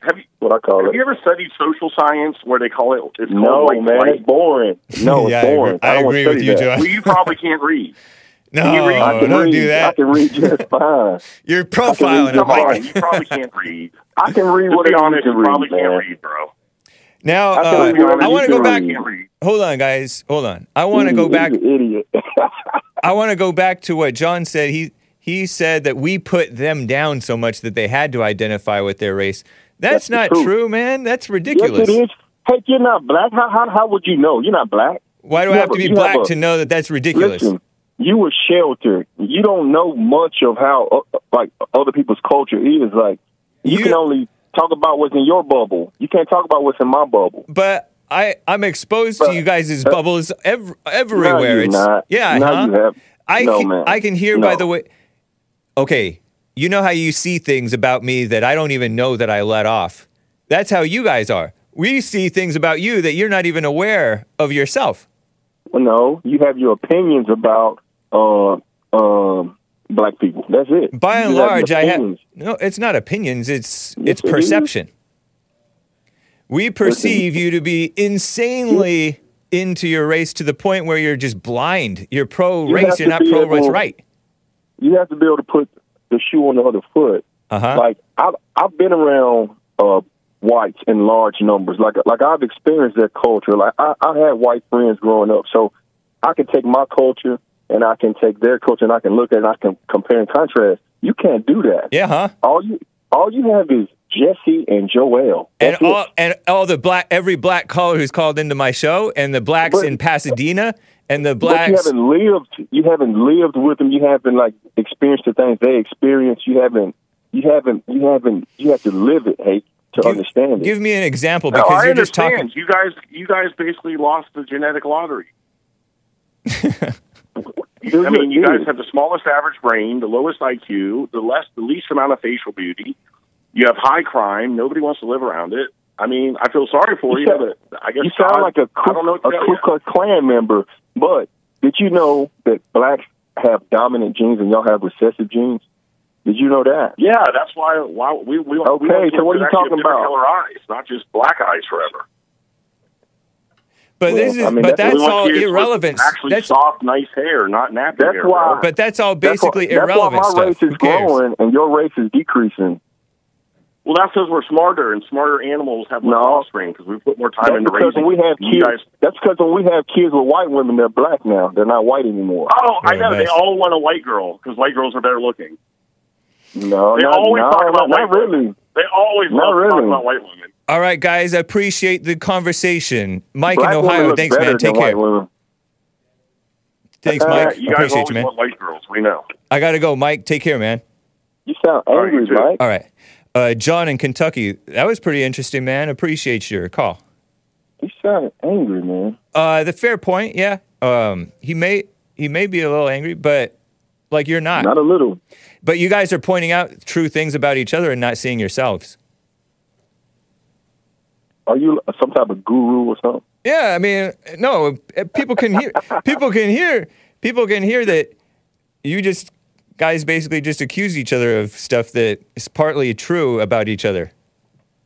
Have you What I call have it. you ever studied social science where they call it it's called No, white man, flight? it's boring. No, it's Yeah, I agree- boring. I don't wanna agree with you, that. John. well, you probably can't read. No, you read? I can don't read. do I can read just fine. You're profiling him, Come you probably can't read. I can read Just what be I honest, can you read, probably man. can't read, bro. Now, I uh, read I want to go back. read. Hold on, guys. Hold on. I want to go back. Idiot. I want to go back to what John said. He he said that we put them down so much that they had to identify with their race. That's, That's not true, man. That's yes, ridiculous. it is. Hey, you're not black. How, how, how would you know? You're not black. Why do I You have to be a- black a- to know that that's ridiculous? Listen, you were sheltered. You don't know much of how uh, like other people's culture is. Like you, You- can only talk about what's in your bubble. You can't talk about what's in my bubble. But I I'm exposed to you guys' uh, bubbles ev- everywhere. it's not. yeah, no, huh? you have. I no, can. I can hear by the way. Okay, you know how you see things about me that I don't even know that I let off. That's how you guys are. We see things about you that you're not even aware of yourself. No, you have your opinions about uh, um, black people. That's it. By and You have large, I have no. It's not opinions. It's Yes, it's it is. perception. We perceive you to be insanely into your race to the point where you're just blind. You're pro race. have You're not pro what's right. You have to be able to put the shoe on the other foot. Uh huh. Like I've I've been around uh, whites in large numbers. Like like I've experienced their culture. Like I, I had white friends growing up, so I can take my culture and I can take their culture and I can look at it and I can compare and contrast. You can't do that. yeah, huh? All you all you have is Jesse and Joel. and That's it. all and all the black every black caller who's called into my show and the blacks But- in Pasadena and the But you haven't lived. You haven't lived with them. You haven't like experienced the things they experience. You haven't. You haven't. You haven't. You have to live it, hey, to Give- understand it. give me an example No, because I you're just talking You guys, you guys basically lost the genetic lottery. I mean, you guys have the smallest average brain, the lowest IQ, the less, the least amount of facial beauty. You have high crime. Nobody wants to live around it. I mean, I feel sorry for you, You sound- but I guess You sound God- like a I Ku, a Ku. Klux Klan member, but did you know that blacks have dominant genes and y'all have recessive genes? Did you know that? Yeah, that's why. Why we we we Okay, want so what are you to actually have talking about? Color eyes, not just black eyes forever. but Well, this is I mean, but that's- that's all kids irrelevant Actually, that's soft, nice hair, not nappy That's hair. why- but that's all That's why- basically that's why, my stuff race Who is cares? growing and your race is decreasing. Well, that's because we're smarter, and smarter animals have more No. offspring because we put more time That's into raising. when we have kids. guys. That's because when we have kids with white women, they're black now. They're not white anymore. Oh, I Very know. They all want a white girl because white girls are better looking. No, They not, always no, talk about not white really. women. They always Not love to talk about white women. All right, guys. I appreciate the conversation. Mike Black in Ohio. Thanks, man. Take care. women. Thanks, Uh, Mike. you guys appreciate always you, man. want white girls. We know. I gotta go, Mike. Take care, man. You sound All right, angry, you too. Mike. All right. Uh, John in Kentucky. That was pretty interesting, man. Appreciate your call. You sound angry, man. Uh, the fair point, yeah. Um, he may he may be a little angry, but like you're not. Not a little. But you guys are pointing out true things about each other and not seeing yourselves. Are you some type of guru or something? Yeah, I mean, no, people can hear people can hear people can hear that you just guys basically just accuse each other of stuff that is partly true about each other.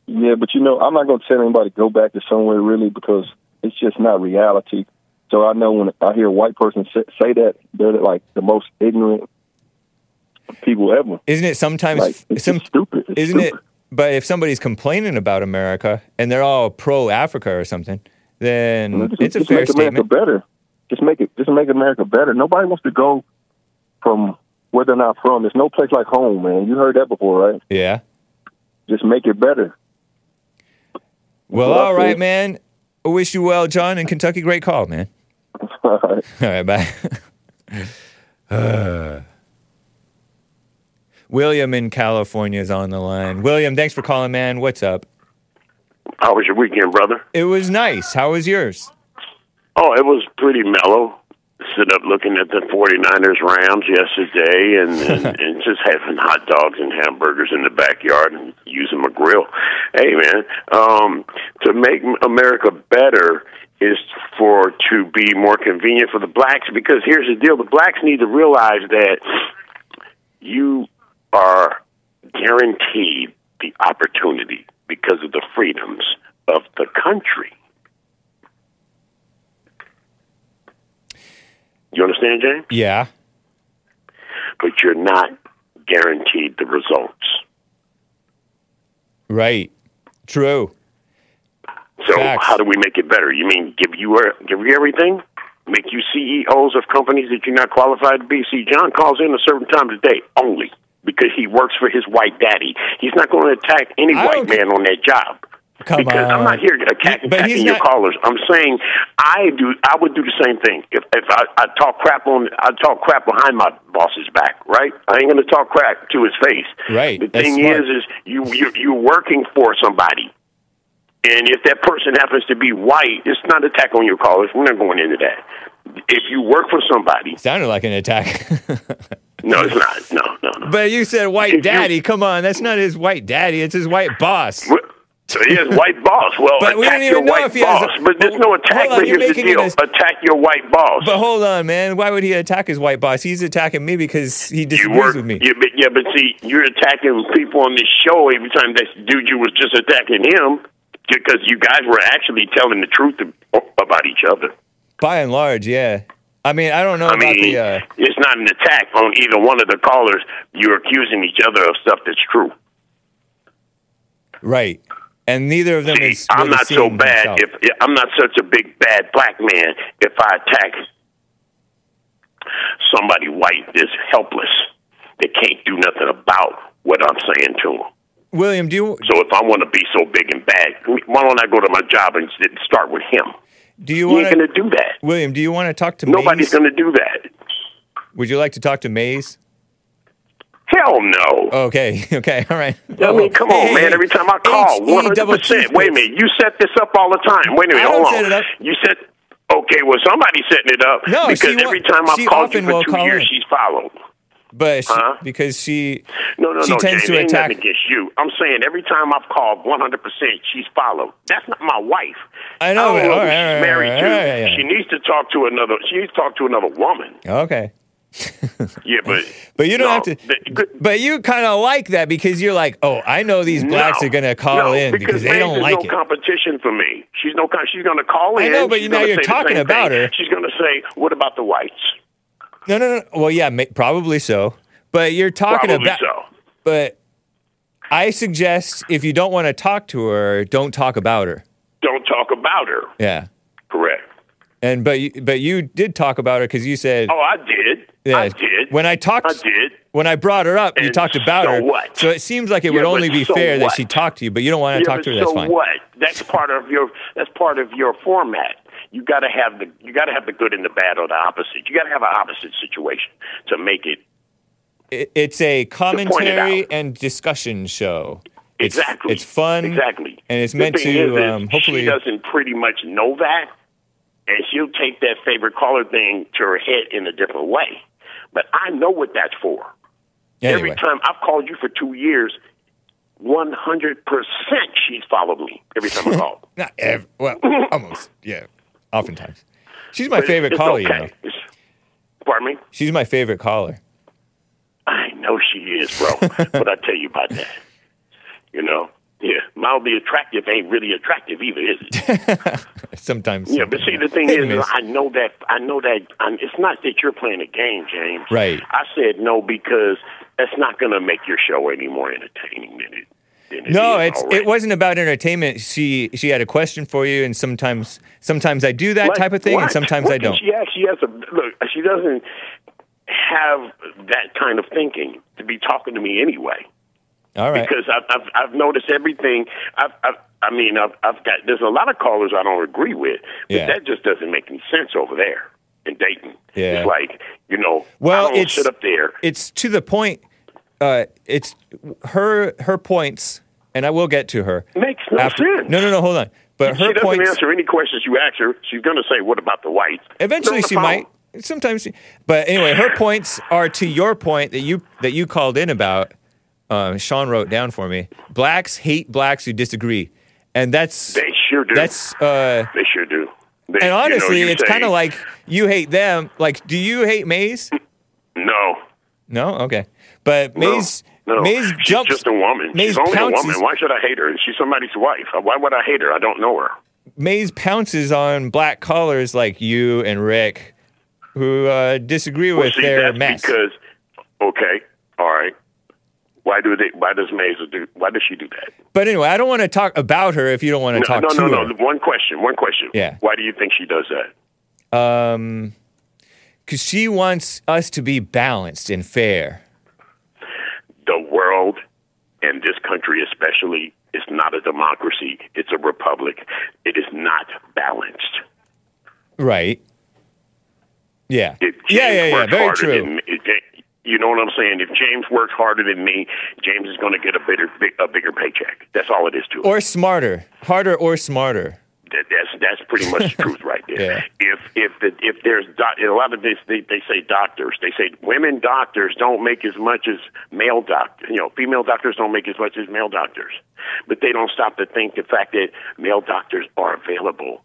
Yeah, but you know, I'm not going to tell anybody to go back to somewhere really because it's just not reality. So I know when I hear a white person say, that, they're like the most ignorant people ever. Isn't it sometimes Like it's some stupid. It's isn't it but if somebody's complaining about America and they're all pro Africa or something, then Just, it's a just fair make America statement. better. Just make it. Just make America better. Nobody wants to go from where they're not from. There's no place like home, man. You heard that before, right? Yeah. Just make it better. Well, all right, think. man. I wish you well, John in Kentucky. Great call, man. All right. All right, bye. Uh, William in California is on the line. William, thanks for calling, man. What's up? How was your weekend, brother? It was nice. How was yours? Oh, it was pretty mellow. Sit up looking at the 49ers Rams yesterday and, and, and just having hot dogs and hamburgers in the backyard and using my grill. Hey, man, um, to make America better is for to be more convenient for the blacks because here's the deal the blacks need to realize that you are guaranteed the opportunity because of the freedoms of the country. You understand, James? Yeah. But you're not guaranteed the results. Right. True. So Facts. how do we make it better? You mean give you uh, give you everything? Make you CEOs of companies that you're not qualified to be? See, John calls in a certain time of the day only because he works for his white daddy. He's not going to attack any I white man on that job. Come because I'm not here uh, attacking, But he's attacking your not- callers. I'm saying I do. I would do the same thing if if I, I talk crap on. I talk crap behind my boss's back. Right? I ain't going to talk crap to his face. Right. The That's thing smart. is, is you you you're working for somebody. And if that person happens to be white, it's not an attack on your callers. We're not going into that. If you work for somebody, Sounded like an attack. no, it's not. No, no, no. but you said white daddy. Come on. That's not his white daddy. It's his white boss. So he has white boss. Well, But we attack don't even your know white if he has a- boss. but there's no attack. on, but you're here's the deal: attack your white boss. But hold on, man. Why would he attack his white boss? He's attacking me because he disagrees work, with me. Yeah, but, yeah, but see, you're attacking people on this show every time that dude you was just attacking him because you guys were actually telling the truth about each other. By and large, yeah. I mean, I don't know I about mean, the. Uh, it's not an attack on either one of the callers. You're accusing each other of stuff that's true. right. And neither of them See, is. I'm not so bad himself. if I'm not such a big bad black man if I attack somebody white that's helpless that can't do nothing about what I'm saying to them. William, do you So if I want to be so big and bad, why don't I go to my job and start with him? do you want to do that. William? Do you want to talk to Nobody's going to do that. Would you like to talk to Maze? Hell no. Okay, okay, all right. I mean, oh, come on, Hey, man. Every time I call, one hundred percent. Wait a minute. You set this up all the time. Wait a minute. Hold on. set. You set. Okay, well, somebody's setting it up. No, because every time I've called you for two years, in. she's followed. But she, Huh? because she No, no, she no, tends James. to attack. against you. I'm saying every time I've called, 100, percent she's followed. That's not my wife. I know, I don't know all who right, she's right, married to. right. She needs to talk to another. She needs to talk to another woman. Okay, Yeah, but but you don't no, have to. But you kind of like that because you're like, oh, I know these blacks no, are gonna call no, in because they don't like no it. competition for me. She's no. She's going to call in. I know, but you- now you're talking about thing. her. She's going to say, "What about the whites?" No, no, no. Well, yeah, ma- probably so. But you're talking Probably about. so. But I suggest if you don't want to talk to her, don't talk about her. Don't talk about her. Yeah. Correct. And but you, but you did talk about her because you said Oh, I did. yeah, I did. when I talked I did. when I brought her up, you talked about so her. what? So it seems like it Yeah, would only be so fair that she talked to you, but you don't want to Yeah, talk to her. but That's so fine. what? That's part of your. That's part of your format. You got to have the. You got to have the good and the bad or the opposite. You got to have an opposite situation to make it It, it's a commentary out. and discussion show. It's, exactly. It's fun. Exactly. And it's The meant to is um, hopefully. she doesn't pretty much know that, and she'll take that favorite caller thing to her head in a different way. But I know what that's for. anyway. Every time I've called you for two years, one hundred percent she's followed me every time I call. Not ev- well, almost. Yeah. Oftentimes. She's my But favorite it's caller, you okay. know. It's- pardon me. She's my favorite caller. I know she is, bro. what I tell you about that? You know, yeah, mildly attractive ain't really attractive either, is it? Sometimes. yeah, but see, the thing is, miss. I know that. I know that. I'm, it's not that you're playing a game, James. Right. I said no because that's not going to make your show any more entertaining than it. Than it No, it's already. it wasn't about entertainment. She she had a question for you, and sometimes sometimes I do that Like type of thing, and sometimes What I don't. She actually has a look. She doesn't have that kind of thinking to be talking to me anyway. All right. because I've, I've I've noticed everything. I've, I've I mean I've I've got there's a lot of callers I don't agree with, but Yeah. that just doesn't make any sense over there in Dayton. Yeah. It's like you know, Well, I don't it's- sit up there. it's to the point. Uh, it's her her points, and I will get to her. Makes no after. sense. No, no, no. Hold on. But she her doesn't points. answer any questions you ask her. She's going to say, "What about the whites?" Eventually, They're on the she phone. might. Sometimes, she, but anyway, her points are to your point that you that you called in about. Uh, Sean wrote down for me. Blacks hate blacks who disagree, and that's They sure do. that's. Uh, they sure do. They, and you know, honestly, it's kind of like you hate them. Like, do you hate Maze? no. No, okay. But No, no. Maze She's jumps. just a woman. Maze She's only pounces, a woman. Why should I hate her? She's somebody's wife. Why would I hate her? I don't know her. Maze pounces on black callers like you and Rick, who uh, disagree Well, with see, their that's mess. because okay, all right. Why do they? Why does Mazer do? Why does she do that? but anyway, I don't want to talk about her if you don't want to No, talk no, no, her. no. One question. One question. Yeah. Why do you think she does that? Um, because she wants us to be balanced and fair. The world and this country, especially, is not a democracy. It's a republic. It is not balanced. Right. Yeah. James yeah, yeah, yeah. Very true. Than Ja- you know what I'm saying? If James works harder than me, James is going to get a bigger, big, a bigger paycheck. That's all it is to it. Or smarter. Harder or smarter. That, that's that's pretty much the truth right there. Yeah. If if the, if there's doc, a lot of this they, they say doctors they say women doctors don't make as much as male doctors. You know, female doctors don't make as much as male doctors, but they don't stop to think the fact that male doctors are available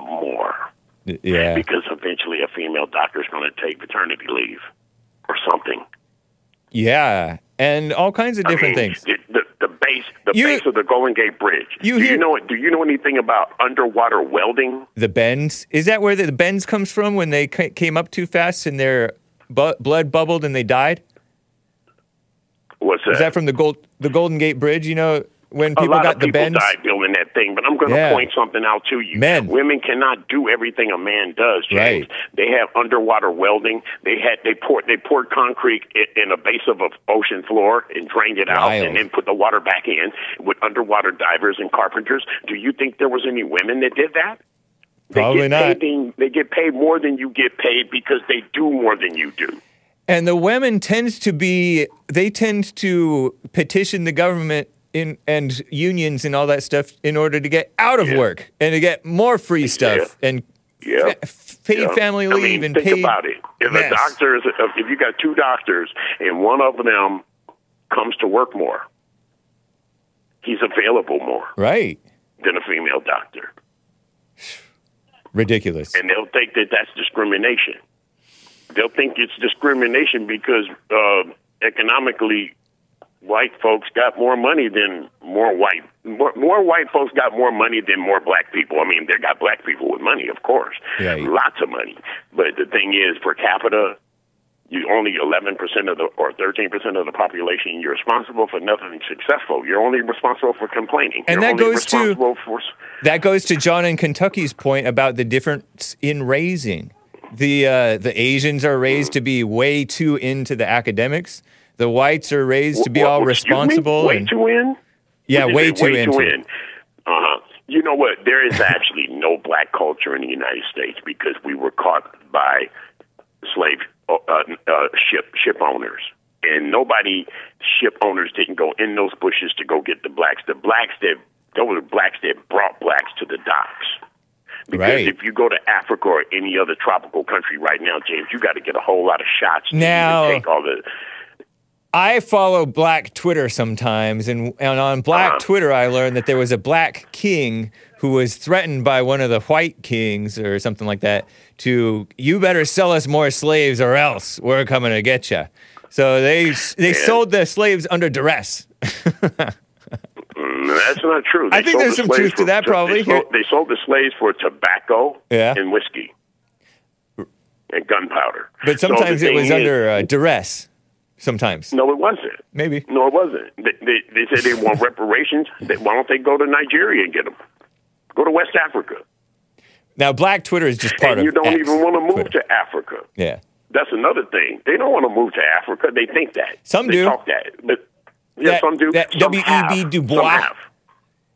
more Yeah. because eventually a female doctor is going to take paternity leave or something. Yeah. And all kinds of different I mean, things. The, the, base the You- base of the Golden Gate Bridge. You do you know do you know anything about underwater welding? The bends. Is that where the, the bends comes from when they ca- came up too fast and their bu- blood bubbled and they died? What's that? Is that from the gold the Golden Gate Bridge? You know when a people lot got of the people bends. died building that thing, but I'm going to Yeah. point something out to you. Men. women cannot do everything a man does. James. Right. They have underwater welding. They had they poured they poured concrete i- in a base of a ocean floor and drained it out, Wild. and then put the water back in with underwater divers and carpenters. Do you think there was any women that did that? They Probably get not. Paid they get paid more than you get paid because they do more than you do. And the women tends to be they tend to petition the government in and unions and all that stuff in order to get out of Yeah. work and to get more free stuff and Yeah. paid Yeah. family I leave mean, and think paid about it. If a doctor is, if you got two doctors and one of them comes to work more, he's available more right than a female doctor, ridiculous and they'll think that that's discrimination. They'll think it's discrimination because uh, economically, white folks got more money than more white. More, more white folks got more money than more black people. I mean, they got black people with money, of course, Right. lots of money. But the thing is, per capita, You only 11% of the or 13% of the population. You're responsible for nothing successful. You're only responsible for complaining. And You're that goes to- for That goes to John in Kentucky's point about the difference in raising. The uh, the Asians are raised to be way too into the academics. The whites are raised to be What- all what- excuse me? responsible. Way and- too in. yeah, way too way into. Too it. in. Uh-huh. You know what? There is actually no black culture in the United States because we were caught by slave uh, uh, ship ship owners, and nobody ship owners didn't go in those bushes to go get the blacks. The blacks that those were blacks that brought blacks to the docks. Because Right. if you go to Africa or any other tropical country right now, James, you got to get a whole lot of shots Now- even take all the I follow Black Twitter sometimes, and, and on Black Uh-huh. Twitter, I learned that there was a black king who was threatened by one of the white kings or something like that to, you better sell us more slaves or else we're coming to get you. So they they sold the slaves under duress. Mm, That's not true. I think there's the some truth to that, probably. They sold, they sold the slaves for tobacco Yeah. and whiskey and gunpowder. But So sometimes it was is- under uh, duress. Sometimes. No, it wasn't. Maybe. No, it wasn't. They, they, they said they want reparations. They, why don't they go to Nigeria and get them? Go to West Africa. Now, Black Twitter is just part and of you don't X even want to move Twitter. to Africa. Yeah. That's another thing. They don't want to move to Africa. They think that. Some they do. talk that. But yeah, That- some do. that Some W.E.B. have. Du Bois. Some have.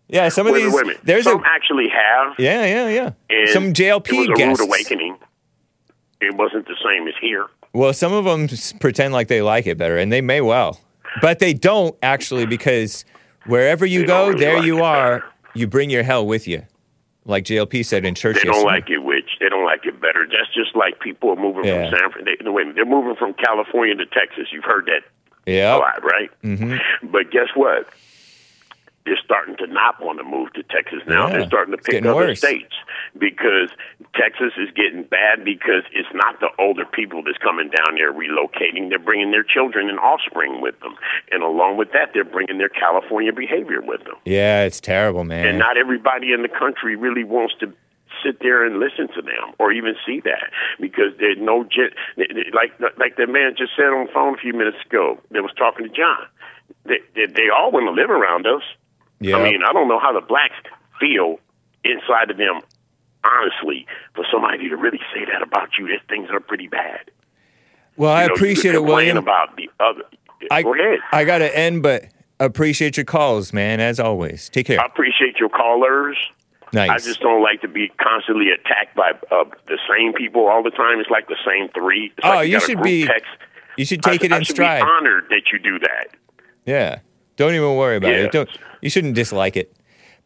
Yeah, some of Wait these. wait. There's some a. actually have. Yeah, yeah, yeah. Some JLP it was a guests. rude awakening. It wasn't the same as here. Well, some of them pretend like they like it better, and they may well, but they don't actually because wherever you They go, really there like you are. better. You bring your hell with you, like JLP said in church. They don't yesterday. like it, which they don't like it better. That's just like people are moving Yeah. from San Francisco. They, wait, a minute, they're moving from California to Texas. You've heard that a lot, right? Mm-hmm. But guess what? They're starting to not want to move to Texas now. Yeah. They're starting to pick other worse. states because Texas is getting bad because it's not the older people that's coming down there relocating. They're bringing their children and offspring with them, and along with that, they're bringing their California behavior with them. Yeah, it's terrible, man. And not everybody in the country really wants to sit there and listen to them or even see that because there's no gen- like like the man just said on the phone a few minutes ago that was talking to John. They they, they all want to live around us. Yeah. I mean, I don't know how the blacks feel inside of them. Honestly, for somebody to really say that about you, that things are pretty bad. well, I know, appreciate it, William. About the other, I, go ahead. I got to end, but appreciate your calls, man, as always. Take care. I appreciate your callers. nice. I just don't like to be constantly attacked by uh, the same people all the time. It's like the same three. It's Oh, like you a should be- Text. you should take I, it I in should stride. Be honored that you do that. Yeah. Don't even worry about Yeah. it. Don't. You shouldn't dislike it.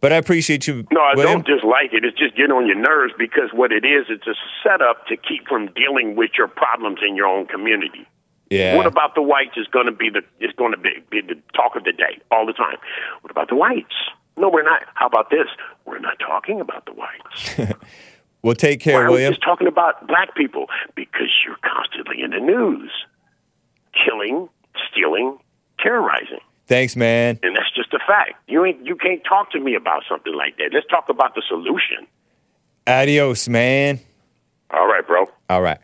But I appreciate you. No, I William. don't dislike it. It's just getting on your nerves because what it is, it's a setup to keep from dealing with your problems in your own community. Yeah. What about the whites is going to be the is going to be, be the talk of the day all the time. What about the whites? No, we're not. How about this? We're not talking about the whites. Well, take care, Why are we William. just talking about black people? Because you're constantly in the news, killing, stealing, terrorizing, Thanks, man. and that's just a fact. You ain't you can't talk to me about something like that. Let's talk about the solution. Adios, man. All right, bro. All right.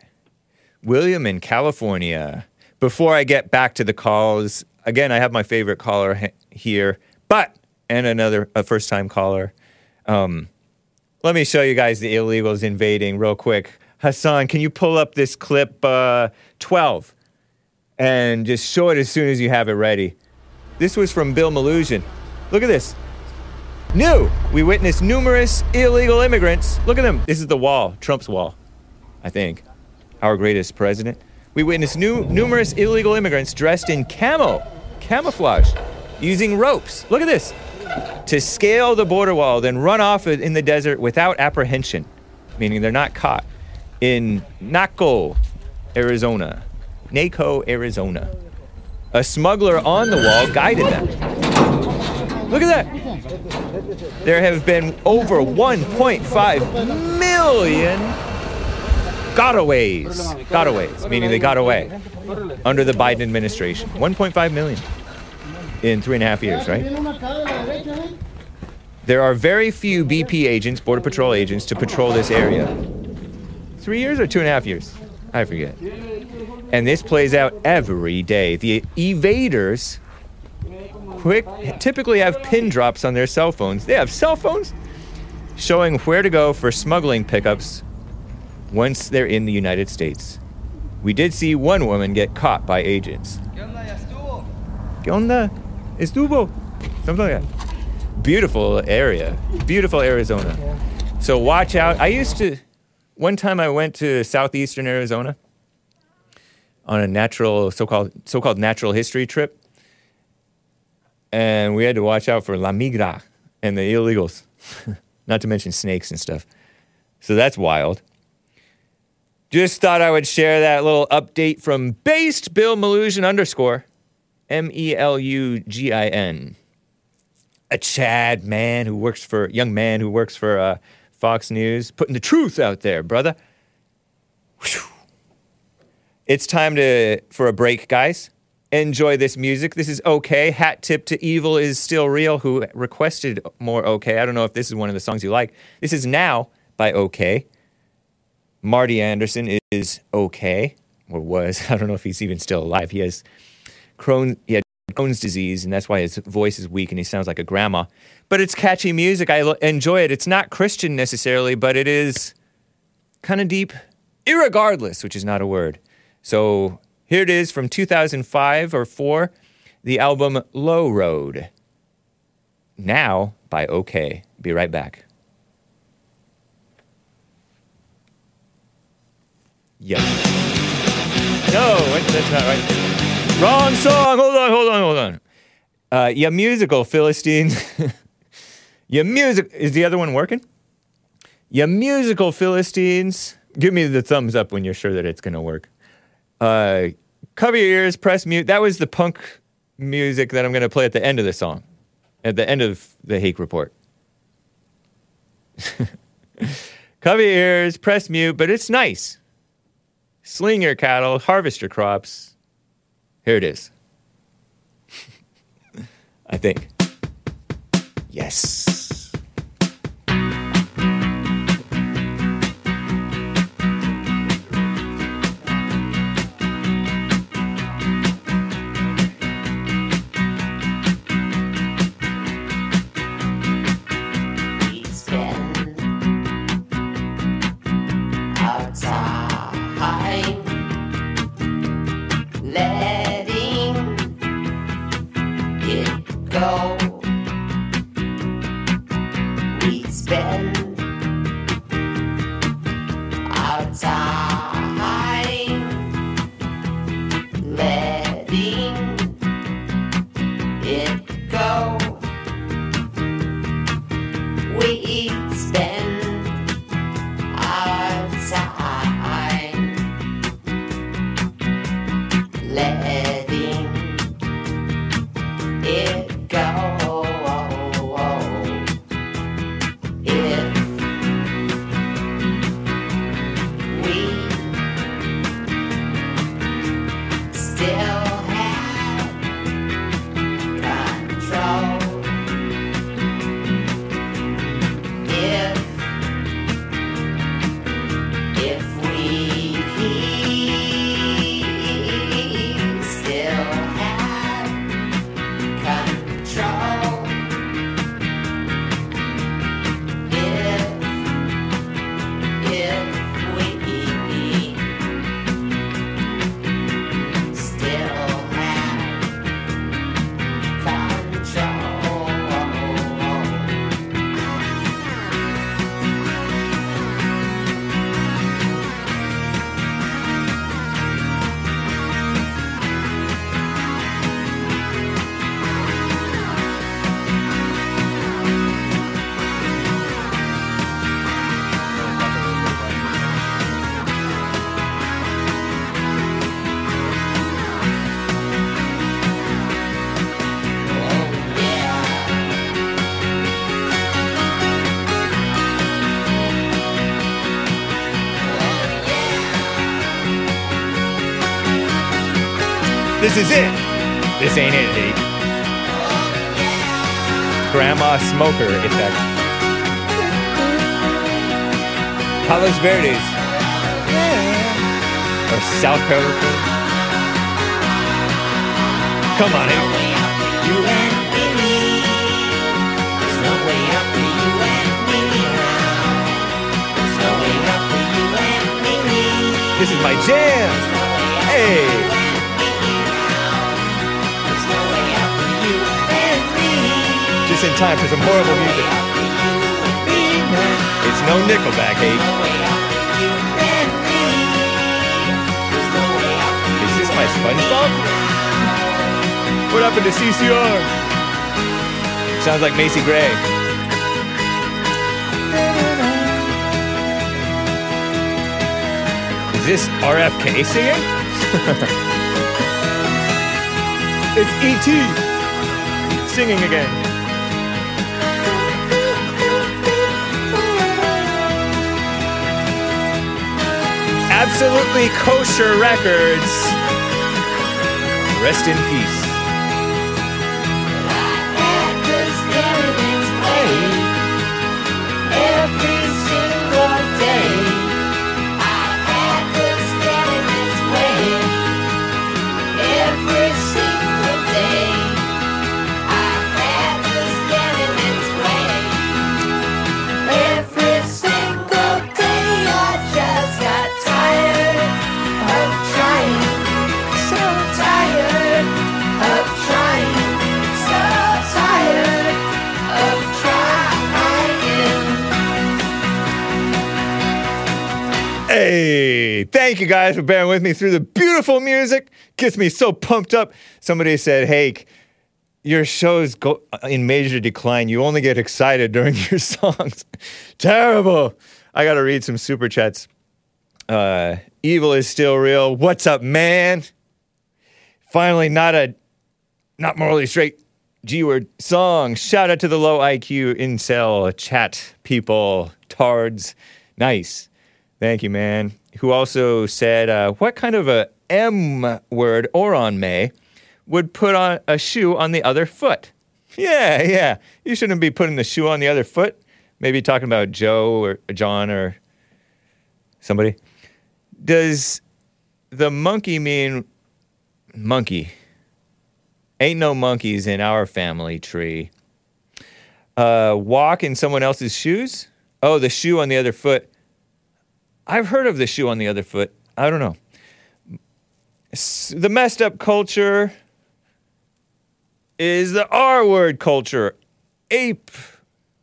William in California. Before I get back to the calls, again, I have my favorite caller he- here, but, and another, a first time caller. Um, let me show you guys the illegals invading real quick. Hassan, can you pull up this clip uh, 12 and just show it as soon as you have it ready? This was from Bill Melugin. Look at this. New. We witnessed numerous illegal immigrants. Look at them. This is the wall, Trump's wall, I think. Our greatest president. We witnessed new, numerous illegal immigrants dressed in camo, camouflage, using ropes. Look at this. To scale the border wall, then run off in the desert without apprehension, meaning they're not caught. In Naco, Arizona. Naco, Arizona. A smuggler on the wall guided them. Look at that. There have been over 1.5 million gotaways. Gotaways, meaning they got away under the Biden administration. 1.5 million in three and a half years, right? There are very few BP agents, Border Patrol agents, to patrol this area. Three years or two and a half years? I forget. And this plays out every day. The evaders quick typically have pin drops on their cell phones. They have cell phones showing where to go for smuggling pickups once they're in the United States. We did see one woman get caught by agents. ¿Qué onda? Estuvo. Something like that. Beautiful area. Beautiful Arizona. So watch out. I used to, one time I went to southeastern Arizona on a natural, so-called, so-called natural history trip. And we had to watch out for La Migra and the illegals, not to mention snakes and stuff. So that's wild. Just thought I would share that little update from based Bill Melugin underscore M E L U G I N. A Chad man who works for young man who works for uh, Fox News, putting the truth out there, brother. Whew. It's time to for a break, guys. Enjoy this music. This is okay. Hat tip to Evil is still real, who requested more okay. I don't know if this is one of the songs you like. This is now by Okay. Marty Anderson is okay, or was. I don't know if he's even still alive. He has Crohn, he had Crohn's disease, and that's why his voice is weak and he sounds like a grandma. But it's catchy music. I lo- enjoy it. It's not Christian necessarily, but it is kind of deep, irregardless, which is not a word. So here it is from 2005 or 4, the album Low Road. Now by Okay. Be right back. Yeah. No, that's not right. Wrong song. Hold on, hold on, hold on. Uh, yeah, musical Philistines. yeah, music. Is the other one working? Yeah, musical Philistines. Give me the thumbs up when you're sure that it's gonna work. Uh, cover your ears, press mute. That was the punk music that I'm gonna play at the end of the song, at the end of the Hake Report. cover your ears, press mute, but it's nice sling your cattle, harvest your crops. Here it is. I think. Yes. This is it. This ain't it, Hake. Grandma smoker effect. Palos Verdes. Or South Carolina. Come on, There's no Hank. way out you and me. There's no way out for you and me now. There's no way out for you and me. This is my jam. There's no way out Hey. Just in time for some horrible music. It's no Nickelback, you Is this my SpongeBob? What happened to CCR? Sounds like Macy Gray. Is this RFK singing? it's E.T. singing again. Absolutely kosher records. Rest in peace. Thank you guys for bearing with me through the beautiful music. Gets me so pumped up. Somebody said, "Hey, your shows go in major decline. You only get excited during your songs." Terrible. I got to read some super chats. Uh, evil is still real. What's up, man? Finally, not a not morally straight G word song. Shout out to the low IQ incel chat people, tards. Nice. Thank you, man. Who also said, uh, what kind of a M word, Oron May, would put on a shoe on the other foot? Yeah, yeah. You shouldn't be putting the shoe on the other foot. Maybe talking about Joe or John or somebody. Does the monkey mean monkey? Ain't no monkeys in our family tree. Uh, walk in someone else's shoes? Oh, the shoe on the other foot. I've heard of the shoe on the other foot. I don't know. The messed up culture is the R word culture. Ape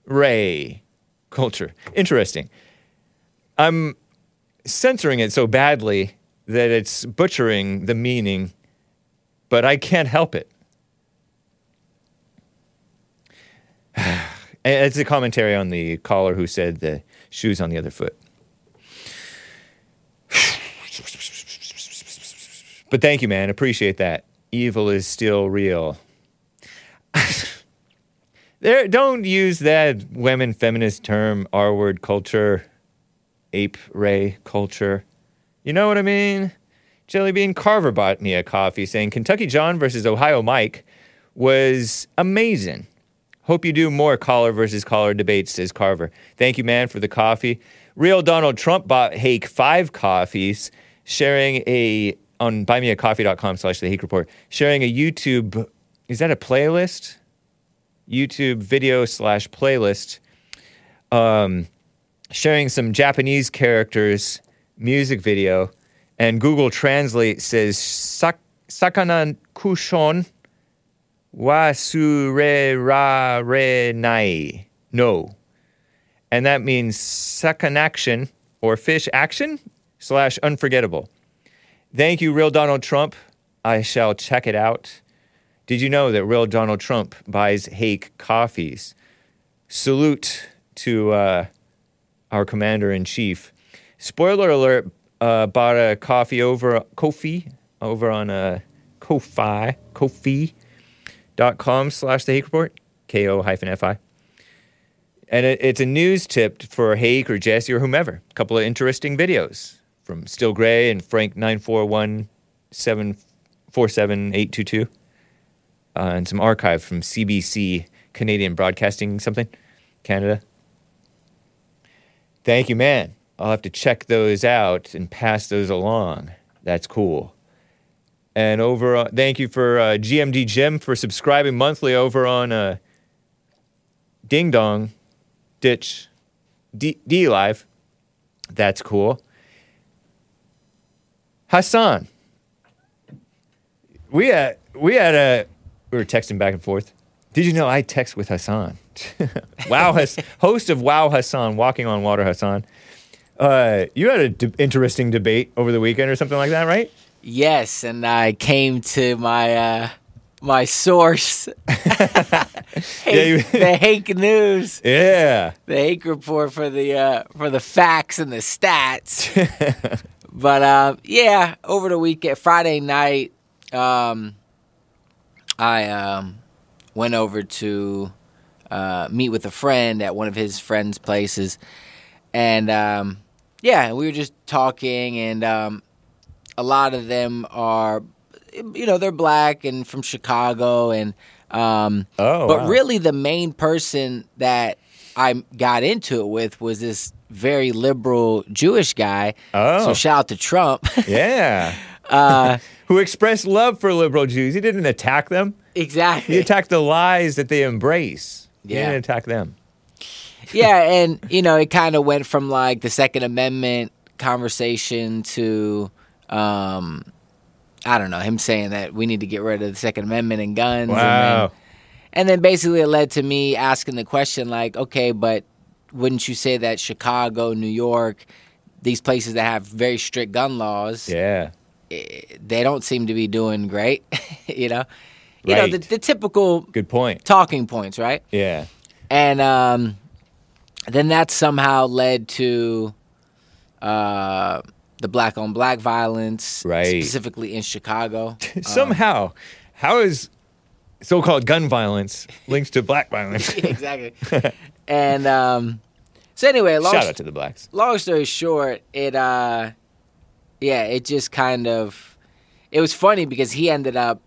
ray culture. Interesting. I'm censoring it so badly that it's butchering the meaning, but I can't help it. It's a commentary on the caller who said the shoes on the other foot. But thank you, man. Appreciate that. Evil is still real. there, don't use that women feminist term, R word culture, ape ray culture. You know what I mean? Jelly Bean Carver bought me a coffee saying Kentucky John versus Ohio Mike was amazing. Hope you do more collar versus collar debates, says Carver. Thank you, man, for the coffee. Real Donald Trump bought Hake five coffees, sharing a on buymeacoffee.com slash the Report, sharing a YouTube is that a playlist? YouTube video slash playlist. Um, sharing some Japanese characters music video, and Google Translate says Sak- Sakana Kushon wa sure ra re nai. No. And that means second action or fish action slash unforgettable. Thank you, Real Donald Trump. I shall check it out. Did you know that Real Donald Trump buys Hake coffees? Salute to uh, our commander in chief. Spoiler alert: uh, bought a coffee over Kofi over on uh, Ko-fi Kofi.com slash the Hake Report K O hyphen F I. And it, it's a news tip for Hake or Jesse or whomever. A couple of interesting videos from Still Gray and Frank nine four one seven four seven eight two two, uh, and some archive from CBC Canadian Broadcasting something Canada. Thank you, man. I'll have to check those out and pass those along. That's cool. And over, uh, thank you for uh, GMD Jim for subscribing monthly over on uh, Ding Dong Ditch D, D Live. That's cool. Hassan, we had we had a we were texting back and forth. Did you know I text with Hassan? wow, Has, host of Wow Hassan, Walking on Water Hassan. Uh, you had an d- interesting debate over the weekend or something like that, right? Yes, and I came to my uh, my source, the Hake News, Yeah. the Hake report for the uh, for the facts and the stats. but um, yeah, over the weekend, Friday night, um, I um, went over to uh, meet with a friend at one of his friends' places, and um, yeah, we were just talking, and um, a lot of them are, you know, they're black and from Chicago, and um, Oh, but wow. really the main person that I got into it with was this very liberal Jewish guy. Oh. So shout out to Trump. Yeah. uh, Who expressed love for liberal Jews. He didn't attack them. Exactly. He attacked the lies that they embrace. He Yeah. didn't attack them. yeah, and you know, it kind of went from like the Second Amendment conversation to, um, I don't know, him saying that we need to get rid of the Second Amendment and guns. And Wow. then, and then basically it led to me asking the question, like, okay, but wouldn't you say that Chicago, New York, these places that have very strict gun laws, Yeah. they don't seem to be doing great, you know? You know, the, the typical Good point. talking points, right? Yeah. and um, then that somehow led to uh, the black on black violence, Right. Specifically in Chicago. Somehow, how is so called gun violence linked to black violence? exactly. And um, so anyway, long, Shout out to the blacks. long story short, it uh, yeah, it just kind of it was funny because he ended up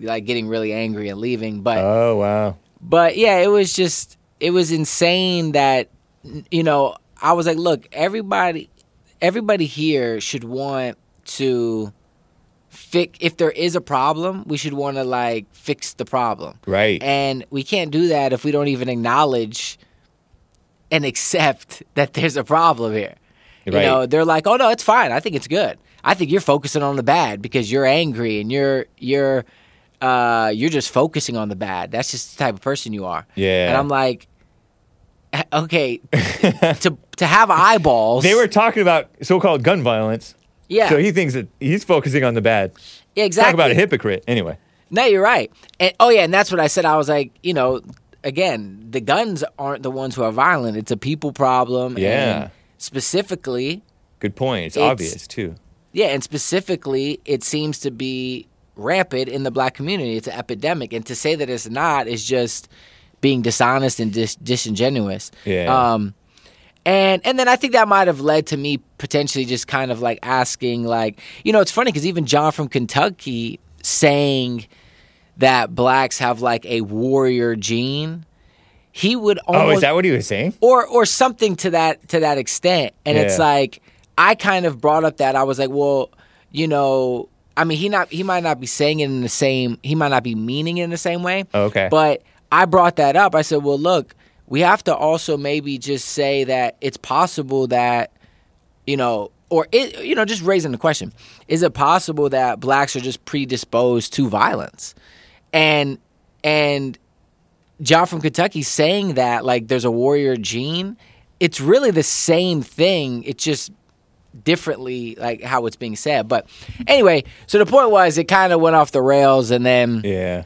like getting really angry and leaving, but Oh, wow. But yeah, it was just it was insane that you know, I was like, look, everybody everybody here should want to fix if there is a problem, we should want to like fix the problem. Right. And we can't do that if we don't even acknowledge and accept that there's a problem here. You Right. know, they're like, "Oh no, it's fine. I think it's good. I think you're focusing on the bad because you're angry and you're you're uh you're just focusing on the bad. That's just the type of person you are." Yeah. And I'm like, "Eh, "Okay, to to have eyeballs." They were talking about so called gun violence. Yeah. So he thinks that he's focusing on the bad. yeah, exactly. Talk about a hypocrite. Anyway. No, you're right. And oh yeah, and that's what I said. I was like, you know, again, the guns aren't the ones who are violent. It's a people problem. Yeah. And specifically, Good point. It's, It's- obvious, too. yeah, and specifically, it seems to be rampant in the black community. It's an epidemic, and to say that it's not is just being dishonest and dis- disingenuous. Yeah. Um, and and then I think that might have led to me potentially just kind of like asking, like, you know, it's funny because even John from Kentucky saying that blacks have like a warrior gene, he would almost oh, is that what he was saying? or or something to that to that extent. And it's like I kind of brought up that I was like, well, you know, I mean, he not he might not be saying it in the same, he might not be meaning it in the same way. Oh, okay. But I brought that up. I said, well, look, we have to also maybe just say that it's possible that, you know, or it, you know, just raising the question: Is it possible that blacks are just predisposed to violence? And and John from Kentucky saying that like there's a warrior gene, it's really the same thing. It's just differently like how it's being said. But anyway, so the point was it kind of went off the rails and then Yeah.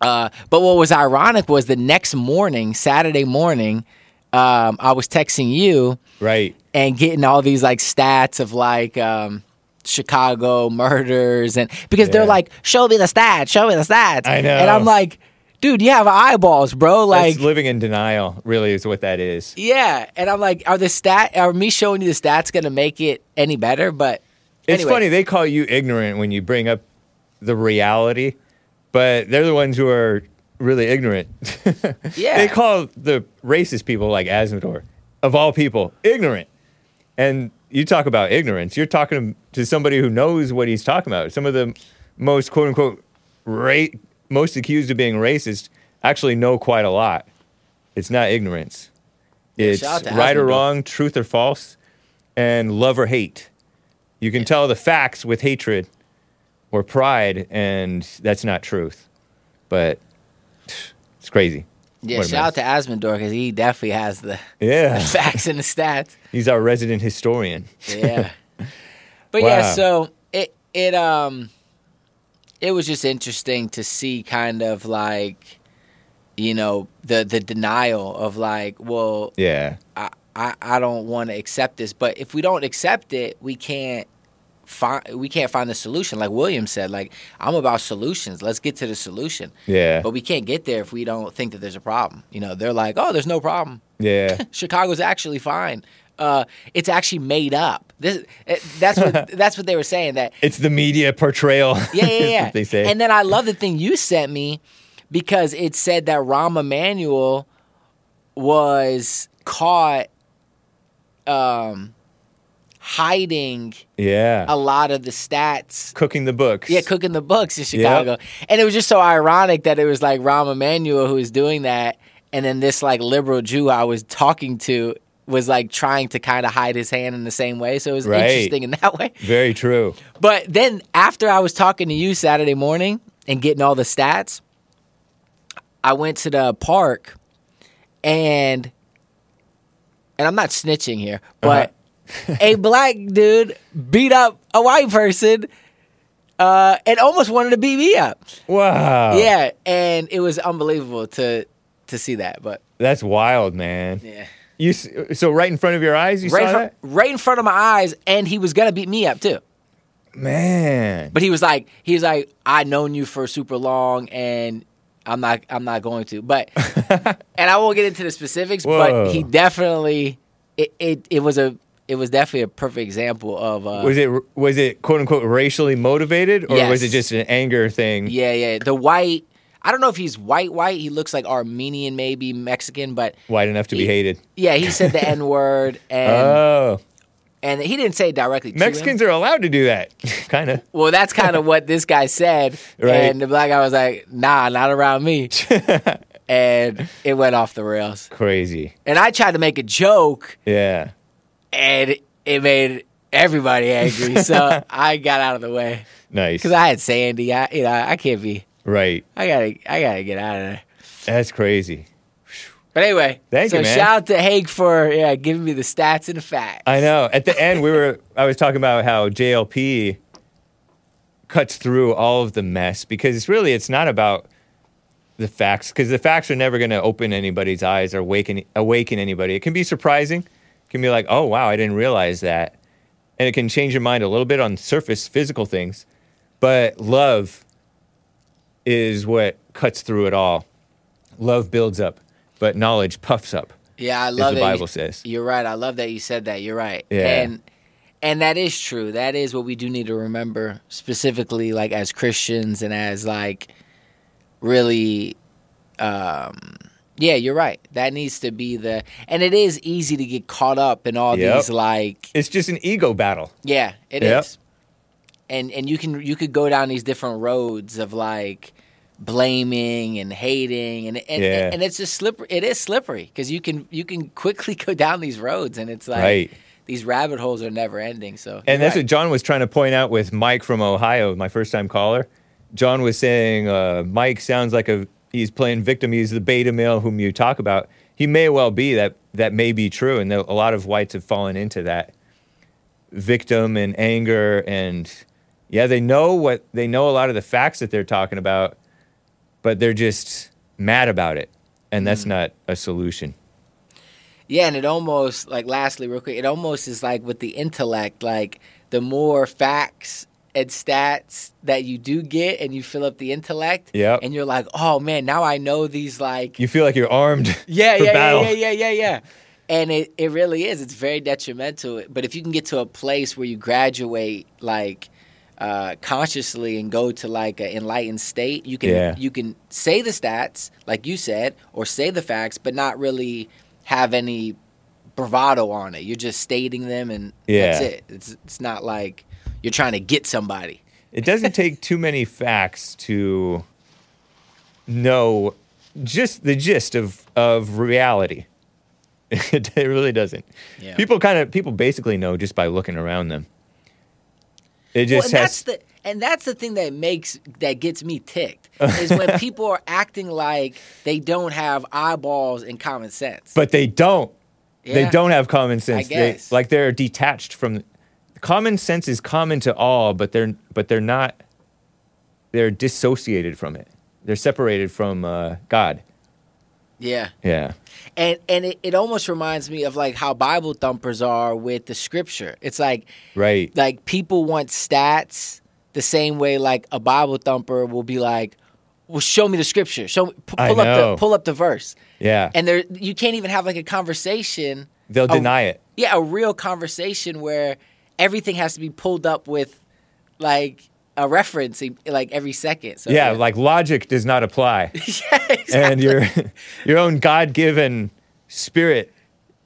Uh, but what was ironic was the next morning, Saturday morning, um, I was texting you Right. and getting all these like stats of like um, Chicago murders and because they're like, show me the stats, show me the stats. I know. And I'm like, dude, you have eyeballs, bro. Like, That's living in denial, really, is what that is. yeah. And I'm like, are the stat, are me showing you the stats gonna make it any better? But It's anyway. funny, they call you ignorant when you bring up the reality, but they're the ones who are really ignorant. Yeah. they call the racist people like Asimov, of all people, ignorant. And you talk about ignorance, you're talking to somebody who knows what he's talking about. Some of the most quote unquote ra- most accused of being racist actually know quite a lot. It's not ignorance. It's right or wrong, truth or false, and love or hate. You can tell the facts with hatred or pride, and that's not truth. But it's crazy. Yeah, What shout out to Asmundor because he definitely has the Yeah. facts and the stats. He's our resident historian. Yeah. But yeah, so it it um it was just interesting to see kind of like you know the the denial of like well Yeah. I I, I don't want to accept this but if we don't accept it we can't find we can't find the solution like William said like I'm about solutions let's get to the solution Yeah. but we can't get there if we don't think that there's a problem you know they're like oh there's no problem Yeah. Chicago's actually fine. Uh, it's actually made up. This it, that's what that's what they were saying. That It's the media portrayal. yeah, yeah, yeah. they say. And then I love the thing you sent me because it said that Rahm Emanuel was caught um, hiding yeah. a lot of the stats Cooking the books. yeah, cooking the books in Chicago. And it was just so ironic that it was like Rahm Emanuel who was doing that, and then this like liberal Jew I was talking to was like trying to kind of hide his hand in the same way. So it was Right. interesting in that way. Very true. But then after I was talking to you Saturday morning and getting all the stats, I went to the park and and I'm not snitching here, but uh-huh. a black dude beat up a white person uh, and almost wanted to beat me up. Wow. Yeah, and it was unbelievable to to see that. But That's wild, man. yeah, You so right in front of your eyes, you right, saw fr- that? right in front of my eyes, and he was gonna beat me up too. Man. But he was like, he was like, I known you for super long, and I'm not, I'm not going to. But, and I won't get into the specifics, Whoa. but he definitely, it, it, it was a, it was definitely a perfect example of, uh, Was it was it quote unquote racially motivated or was it just an anger thing? yeah, yeah, the white. I don't know if he's white, white. He looks like Armenian, maybe Mexican, but White enough to be hated. yeah, he said the N word, and Oh. and he didn't say it directly. Mexicans are allowed to do that. kind of. Well, that's kind of what this guy said. Right. And the black guy was like, nah, not around me. and it went off the rails. Crazy. And I tried to make a joke, Yeah. And it made everybody angry. so I got out of the way. Nice. Because I had Sandy. I, you know, I can't be. right. I gotta, I gotta get out of there. That's crazy. But anyway, Thank so you, man. So shout out to Hake for yeah giving me the stats and the facts. I know. At the end, we were. I was talking about how JLP cuts through all of the mess because it's really it's not about the facts because the facts are never going to open anybody's eyes or awaken awaken anybody. It can be surprising. Can be like, oh wow, I didn't realize that, and it can change your mind a little bit on surface physical things, but love is what cuts through it all. Love builds up, but knowledge puffs up. Yeah, I love the you- Bible says. You're right. I love that you said that. You're right. Yeah. And and that is true. That is what we do need to remember specifically like as Christians and as like really um yeah, you're right. That needs to be the and it is easy to get caught up in all Yep. these like It's just an ego battle. yeah, it is. Yep. And and you can you could go down these different roads of like blaming and hating and and, Yeah. and it's just slippery it is slippery because you can you can quickly go down these roads and it's like Right. these rabbit holes are never ending so And that's right. what John was trying to point out with Mike from Ohio, my first time caller. John was saying uh, Mike sounds like a he's playing victim. He's the beta male whom you talk about. He may well be that that may be true, and a lot of whites have fallen into that victim and anger and yeah, they know what they know a lot of the facts that they're talking about, but they're just mad about it, and that's mm. not a solution. Yeah, and it almost like lastly, real quick, it almost is like with the intellect, like the more facts and stats that you do get and you fill up the intellect, Yep. and you're like, oh man, now I know these like You feel like you're armed yeah, for yeah, battle. yeah, yeah, yeah, yeah, yeah. And it, it really is. It's very detrimental. But if you can get to a place where you graduate like uh, consciously and go to like an enlightened state, you can Yeah. you can say the stats like you said, or say the facts, but not really have any bravado on it. You're just stating them, and Yeah. that's it. It's it's not like you're trying to get somebody. it doesn't take too many facts to know just the gist of of reality. it, really doesn't. Yeah. People kind of people basically know just by looking around them. It Well, just and has that's the and that's the thing that makes that gets me ticked is when people are acting like they don't have eyeballs and common sense. but they don't. They don't have common sense. They- like they're detached from common sense is common to all, but they're but they're not they're dissociated from it. They're separated from uh, God. yeah. Yeah. And and it, it almost reminds me of like how Bible thumpers are with the scripture. It's like Right. like people want stats the same way like a Bible thumper will be like, "Well, show me the scripture. Show me, I pull up the pull up the verse." Yeah. And there you can't even have like a conversation. They'll a- deny it. Yeah, a real conversation where everything has to be pulled up with like a reference like every second. So yeah, like logic does not apply. yeah, exactly. And your your own God given spirit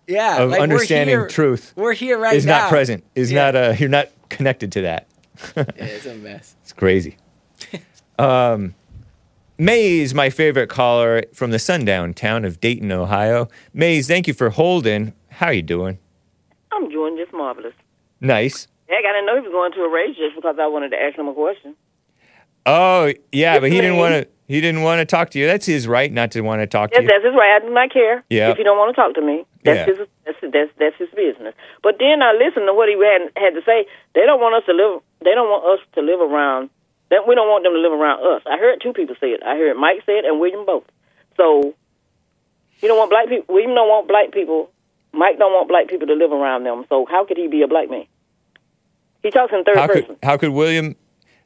yeah, of like, we're understanding here- truth We're here right is now. not present. Is Yeah. not uh you're not connected to that. Yeah, it's a mess. It's crazy. um, Maze, my favorite caller from the sundown town of Dayton, Ohio. Maze, thank you for holding. How are you doing? I'm doing just marvelous. Nice. Heck, I didn't know he was going to a race just because I wanted to ask him a question. Oh yeah, but he didn't want to. He didn't want to talk to you. That's his right not to want to talk to Yes, you. that's his right. I do not care Yeah. if you don't want to talk to me. That's Yeah. his. That's, that's that's his business. But then I listened to what he had had to say. They don't want us to live. They don't want us to live around. That we don't want them to live around us. I heard two people say it. I heard Mike say it and William both. So you don't want black people. William don't want black people. Mike don't want black people to live around them. So how could he be a black man? He talks in third How person. could how could William?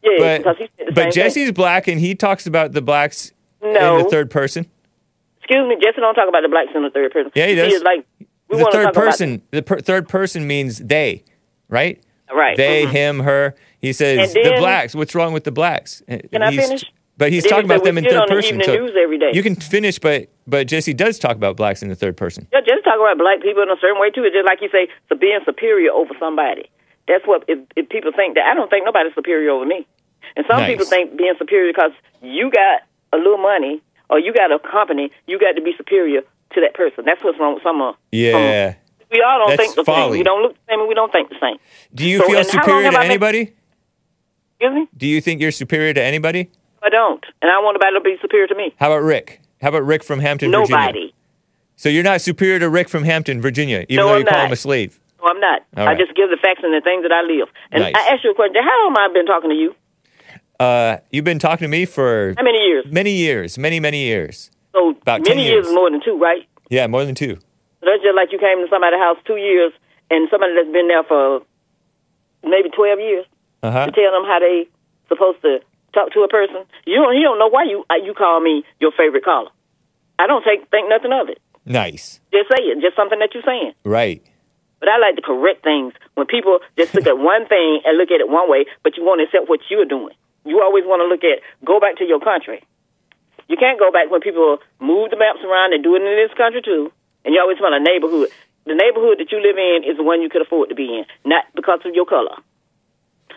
yeah, because But he but Jesse's black and he talks about the blacks. No, in the third person. excuse me. Jesse don't talk about the blacks in the third person. Yeah, he does. It's like we the third talk about- person. The per- third person means they, right? Right. They, mhm. him, her. He says And the blacks. What's wrong with the blacks? Can I finish? But he's Then he talking about them in third on person. So news every day. you can finish, but but Jesse does talk about blacks in the third person. Yeah, just talk about black people in a certain way too. It's just like you say, being superior over somebody. That's what if, if people think that. I don't think nobody's superior over me. And some Nice. people think being superior because you got a little money or you got a company, you got to be superior to that person. That's what's wrong with some of. Yeah. We all don't That's think the folly. same. We don't look the same, and we don't think the same. Do you So, feel and how long superior to I been- anybody? Excuse me. Do you think you're superior to anybody? I don't, and I want somebody to be superior to me. How about Rick? How about Rick from Hampton, Virginia? Nobody. So you're not superior to Rick from Hampton, Virginia, even No, though I'm you call not. him a slave. No, I'm not. All I right. just give the facts and the things that I live. And Nice. I ask you a question. How long have I been talking to you? Uh, you've been talking to me for How many years? many years, many many years. So About 10 many years years. more than two, right? Yeah, more than two. So that's just like you came to somebody's house two years and somebody that's been there for maybe twelve years Uh huh. to tell them how they supposed to talk to a person. You don't you don't know why you uh, you call me your favorite caller. I don't take think nothing of it. Nice. Just say it. Just something that you're saying. Right. But I like to correct things when people just look at one thing and look at it one way, but you want to accept what you're doing. You always want to look at go back to your country. You can't go back when people move the maps around and do it in this country too. And you always want a neighborhood. The neighborhood that you live in is the one you could afford to be in, not because of your color.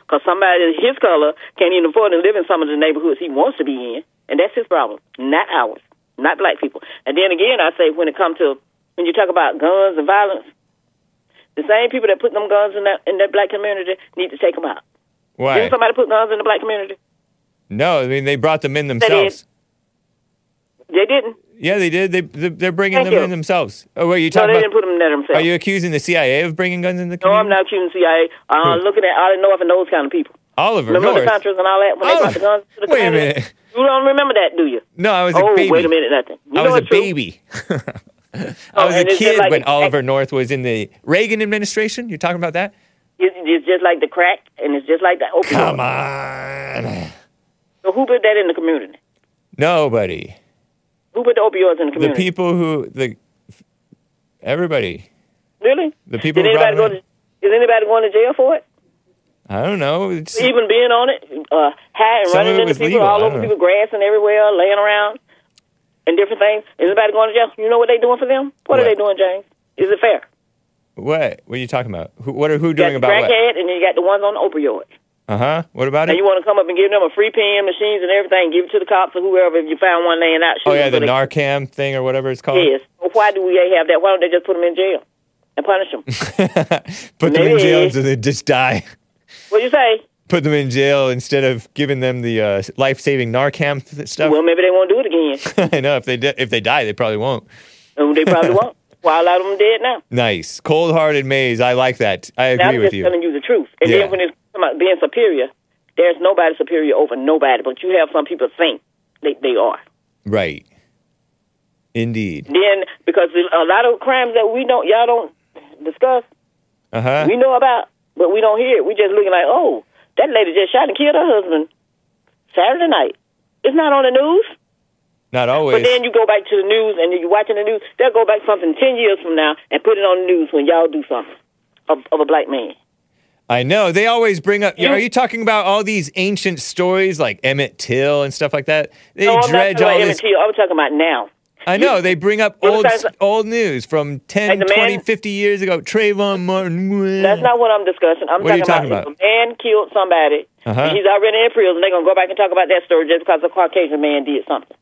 Because somebody his color can't even afford to live in some of the neighborhoods he wants to be in, and that's his problem, not ours, not black people. And then again, I say when it comes to when you talk about guns and violence, the same people that put them guns in that in that black community need to take them out. Why? Didn't somebody put guns in the black community? No, I mean they brought them in themselves. They didn't. Yeah, they did. They they- they're bringing Thank them you. in themselves. Oh, wait, you talking No, they about? didn't put them in there themselves. Are you accusing the CIA of bringing guns in the community? no, I'm not accusing CIA. Uh, Who? looking at Olive North and those kind of people. Oliver Remember North. the countries and all that when they brought the guns to the Wait a community? minute. You don't remember that, do you? No, I was oh, a baby. wait a minute, nothing. You I was a baby. I Oh, was a it's just kid like when Oliver North was in the Reagan administration. You're talking about that? It's, just like the crack, and it's just like the opioid. Come on. So who put that in the community? Nobody. Who put the opioids in the community? The people who the everybody. Really? The people Did anybody go to? Is anybody going to jail for it? I don't know. It's Even being on it, uh, high and running into people legal, all over people, grass and everywhere, laying around, and different things. Is anybody going to jail? You know what they doing for them? What, are they doing, James? Is it fair? what? What are you talking about? Who, what are who You got doing the about what? crackhead, and then you got the ones on opioids. Uh huh. What about And it? And you want to come up and give them a free pen, machines, and everything, give it to the cops or whoever if you found one laying out. Oh yeah, the Narcan thing or whatever it's called. Yes. Well, why do we have that? Why don't they just put them in jail and punish them? Put them in jail so they just die. what you say? Put them in jail instead of giving them the uh, life-saving Narcan stuff. Well, maybe they won't do it again. I know if they di- if they die, they probably won't. Oh, they probably won't. Why a lot of them dead now? Nice, cold-hearted Maze. I like that. I agree Now, I'm with just you. telling you the truth. And Yeah. then when it's about being superior, there's nobody superior over nobody. But you have some people think they, they are. Right. Indeed. Then because a lot of crimes that we don't, y'all don't discuss, Uh huh. we know about, but we don't hear it. We just looking like, oh, that lady just shot and killed her husband Saturday night. It's not on the news. Not always. But then you go back to the news and you're watching the news. They'll go back something ten years from now and put it on the news when y'all do something of, of a black man. I know they always bring up. You- are you talking about all these ancient stories like Emmett Till and stuff like that? They no, I'm not dredge talking all about this. Emmett Till. I'm talking about now. I know they bring up old old news from 10, Like 20, man- 50 years ago. Trayvon Martin. That's not what I'm discussing. I'm What are you talking, talking about, if a man killed somebody. Uh-huh. He's already in prison. They're gonna go back and talk about that story just because a Caucasian man did something.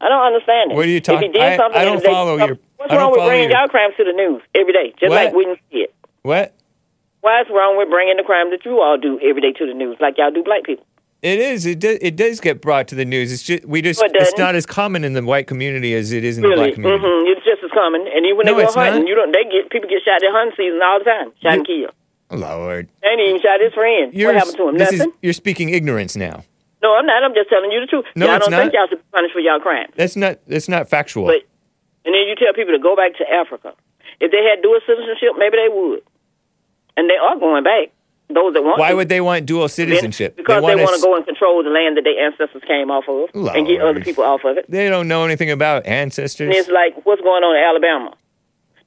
I don't understand it. What are you If he talking- did I- something, I don't follow your- What's wrong with bringing your- y'all crimes to the news every day, just What? like we didn't see it? What? Why is wrong with bringing the crime that you all do every day to the news, like y'all do black people? It is. It does. It does get brought to the news. It's just we just. It it's doesn't. as common in the white community as it is in the black community. hmm It's just as common. And even when No, they go hunting, not. you don't. They get people get shot at hunting season all the time, shot and killed. Lord, They ain't even shot his friend. you're what happened to him? this Nothing. is you're speaking ignorance now. No, I'm not. I'm just telling you the truth. No, y'all it's don't think y'all should be punished for y'all crimes. That's not. That's not factual. But and then you tell people to go back to Africa. If they had dual citizenship, maybe they would. And they are going back. Those that want Why to. would they want dual citizenship? Because they, want s- to go and control the land that their ancestors came off of and get other people off of it. They don't know anything about ancestors. And it's like what's going on in Alabama.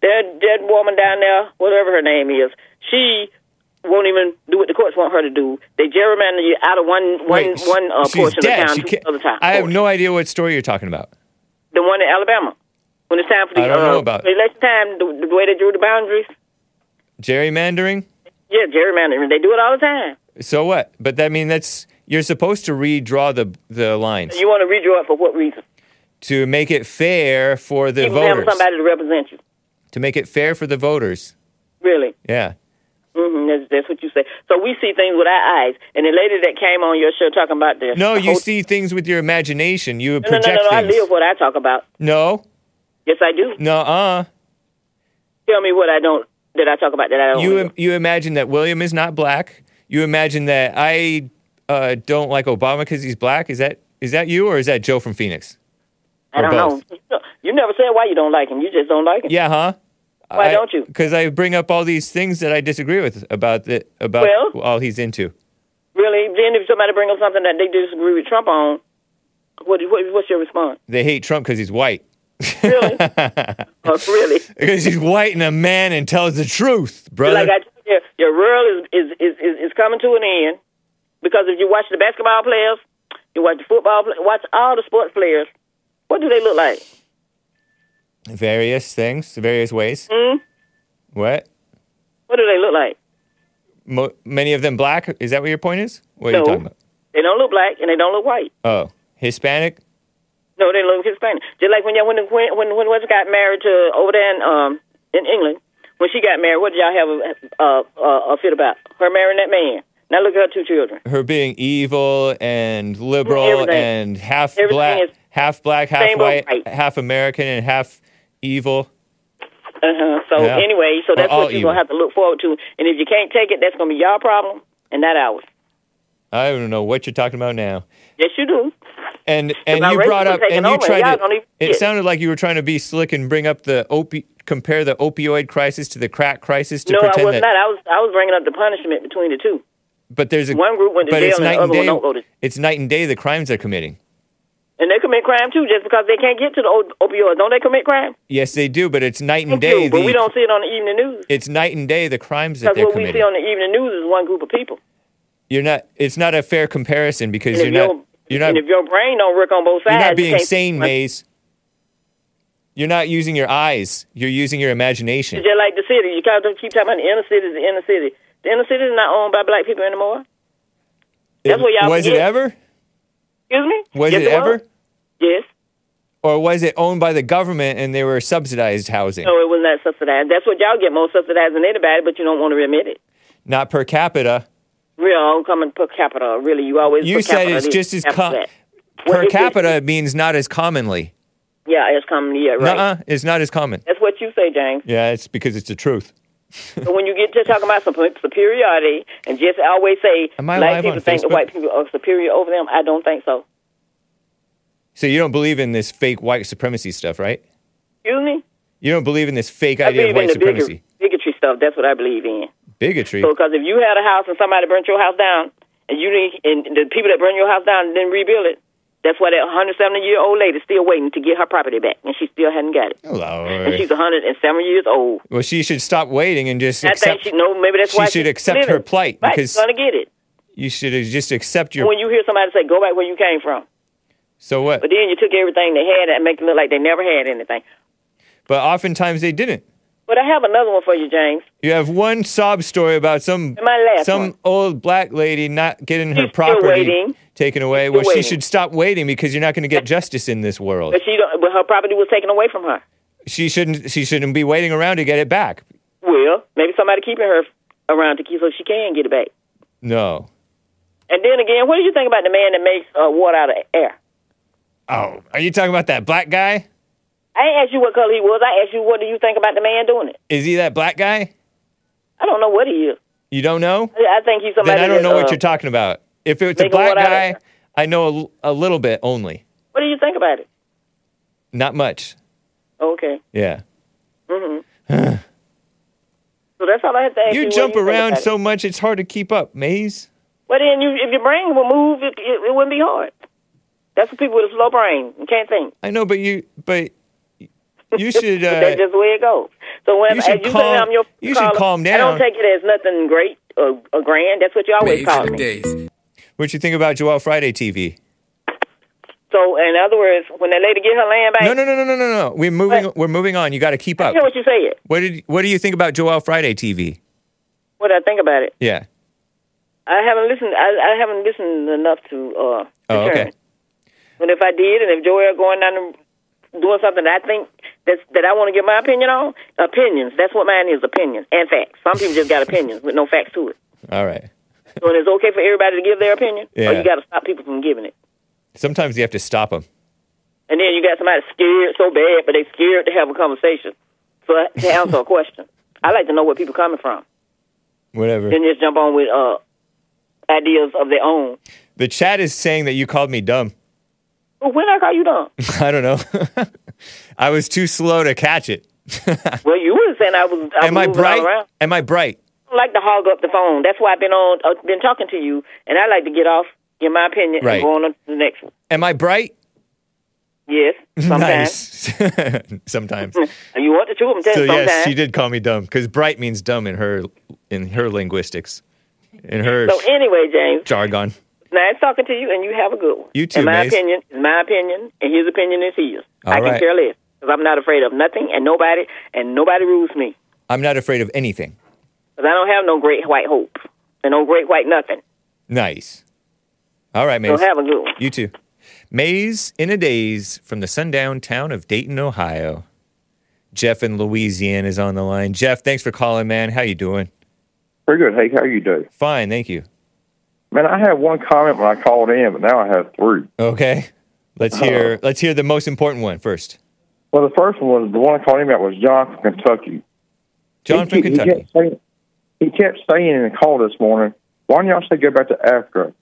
That that woman down there, whatever her name is, she won't even do what the courts want her to do. They gerrymander you out of one one Wait, one uh, portion dead. of town to another time. I have no idea what story you're talking about. the one in Alabama. When it's time for the I don't uh, know about it. election time, the, the way they drew the boundaries. Gerrymandering. Yeah, gerrymandering. They do it all the time. So what? But that mean that's you're supposed to redraw the the lines You want to redraw it for what reason? to make it fair for the voters. somebody to represent you. To make it fair for the voters. Really. Yeah. Mm-hmm, That's, that's what you say. So we see things with our eyes. And the lady that came on your show talking about this. No, you see things with your imagination. You No, no, project no, no, no. I live what I talk about. No, Yes, I do. no, uh. Tell me what I don't that I talk about that I don't. You live. you imagine that William is not black. You imagine that I uh, don't like Obama because he's black. Is that is that you or is that Joe from Phoenix? I don't both. know. You never said why you don't like him. You just don't like him. Yeah, huh? Why don't you? Because I bring up all these things that I disagree with about the about Well- all he's into. Really? Then if somebody brings up something that they disagree with Trump on, what, what what's your response? They hate Trump because he's white. Really? oh, really? Because he's white and a man and tells the truth, brother. Like I told you, your world is, is, is, is, is coming to an end because if you watch the basketball players, you watch the football players, watch all the sports players, what do they look like? various things, various ways. Hmm? What? What do they look like? Mo- many of them black. Is that what your point is? What are you talking about? They don't look black and they don't look white. Oh, Hispanic. No, they look Hispanic. Just like when y'all when the, when when when got married to over there in um in England, when she got married, what did y'all have a uh, uh, a fit about? Her marrying that man. Now look at her two children. Her being evil and liberal Everything. and half Everything black, half black, half white, white. half American, and half evil. Uh huh. So Yeah. anyway, so that's what you're evil. gonna have to look forward to. And if you can't take it, that's gonna be your problem and not ours. I don't know what you're talking about now. Yes, you do. And and you brought up and you over, tried y'all to. It it. sounded like you were trying to be slick and bring up the opi- compare the opioid crisis to the crack crisis to no, I pretend was that. not. I was I was bringing up the punishment between the two. But there's a One group went to jail and the other and one day. don't go to- It's night and day the crimes they're committing. And they commit crime too, just because they can't get to the op- opioids. Don't they commit crime? Yes, they do, but it's night and day. but the, we don't see it on the evening news. It's night and day the crimes that they're committing. Because what we see on the evening news is one group of people. You're not. It's not a fair comparison because And you're not. Your- You're not. and if your brain don't work on both sides, You're not being sane, Maze. You're not using your eyes. You're using your imagination. It's just like the city. You keep talking about the inner city, the inner city. The inner city is not owned by black people anymore. That's what y'all was it forget. ever? Excuse me. Was Yes, it ever? Was. Yes. Or was it owned by the government and they were subsidized housing? No, it was not subsidized. That's what y'all get more subsidized than anybody, but you don't want to admit it. Not per capita. Real coming per capita. Really, you always. You said capita it's just as com- per Well, it's- capita means not as commonly. Yeah, it's coming. Yeah, right. Nuh-uh, it's not as common. That's what you say, James. Yeah, it's because it's the truth. so when you get to talking about sup- superiority and just always say black people think Facebook? white people are superior over them, I don't think so. So you don't believe in this fake white supremacy stuff, right? Excuse me. You don't believe in this fake I idea of white the supremacy. bigotry stuff. That's what I believe in. Bigotry. So, because if you had a house and somebody burnt your house down, and you didn't, and the people that burned your house down didn't rebuild it, that's why that 170 year old lady still waiting to get her property back, and she still hadn't got it. Oh, And she's 107 years old. Well, she should stop waiting and just I accept. think she no, maybe that's she why she should accept living. her plight Right, because she's gonna get it. you should just accept your. when you hear somebody say, "Go back where you came from," So what? but then you took everything they had and make it look like they never had anything. But oftentimes they didn't. But I have another one for you, James. You have one sob story about some some one. old black lady not getting her She's property waiting. taken away. Well, still she should stop waiting because you're not going to get justice in this world. But she, don't, but her property was taken away from her. She shouldn't. She shouldn't be waiting around to get it back. Well, maybe somebody keeping her around to keep so she can get it back. No. And then again, what do you think about the man that makes uh, water out of air? Oh, are you talking about that black guy? I ain't asked you what color he was. I asked you what do you think about the man doing it. Is he that black guy? I don't know what he is. You don't know? I I think he's somebody. Then I don't know what uh, you're talking about. If it's a black water out of guy, air. I know a little bit only. What do you think about it? Not much. Okay. Yeah. Mm-hmm. so that's all I have to ask you. You jump you around about it? so much, it's hard to keep up, Maze. Well, then, you, if your brain will move, it, it, it wouldn't be hard. That's for people with a slow brain and can't think. I know, but you, but you should. But that's Uh, just the way it goes. So when you as should you calm- I'm your you should caller, calm I don't take it as nothing great or, or grand. That's what you always call me. what you think about Joel Friday TV? So in other words, when that lady get her land back, No, no, no, no, no, no, no. We're moving. We're moving on. You got to keep I up. hear what you said. What did? What do you think about Joel Friday TV? What I think about it. Yeah. I haven't listened. I, I haven't listened enough to. uh Oh, okay. But if I did, and if Joel going down and doing something that I think that's, that I want to give my opinion on, opinions. That's what mine is, opinions and facts. Some people just got opinions with no facts to it. All right. So it's okay for everybody to give their opinion, or you got to stop people from giving it. Sometimes you have to stop them. And then you got somebody scared so bad, but they scared to have a conversation. So to answer a question, I like to know where people coming from. Whatever. Then just jump on with uh, ideas of their own. The chat is saying that you called me dumb. Well, when I call you dumb? I don't know. I was too slow to catch it. well, you were saying I was. I Am was I bright? Am I bright? I like to hog up the phone. That's why I've been on, uh, been talking to you, and I like to get off, give my opinion, Right. and go on to the next one. Am I bright? Yes, sometimes. Nice. sometimes. And you want the truth? I'm telling So sometimes. yes, she did call me dumb because bright means dumb in her in her linguistics, in her So anyway, James, jargon. Nice talking to you, and you have a good one. You too, And my Maze. opinion is my opinion, and his opinion is his. All I can care less because I'm not afraid of nothing and nobody, and nobody rules me I'm not afraid of anything. because I don't have no great white hope and no great white nothing. Nice. All right, So Maze. have a good one. You too. Maze in a daze from the sundown town of Dayton, Ohio. Jeff in Louisiana is on the line. Jeff, thanks for calling, man. How you doing? Pretty good. Hey, how you doing? Fine, thank you. Man, I had one comment when I called in, but now I have three. Okay. Let's uh-huh. hear let's hear the most important one first. Well, the first one was the one I called in about was John from Kentucky. John he, from kept- Kentucky. He kept, saying, he kept saying in the call this morning, why don't y'all say go back to Africa?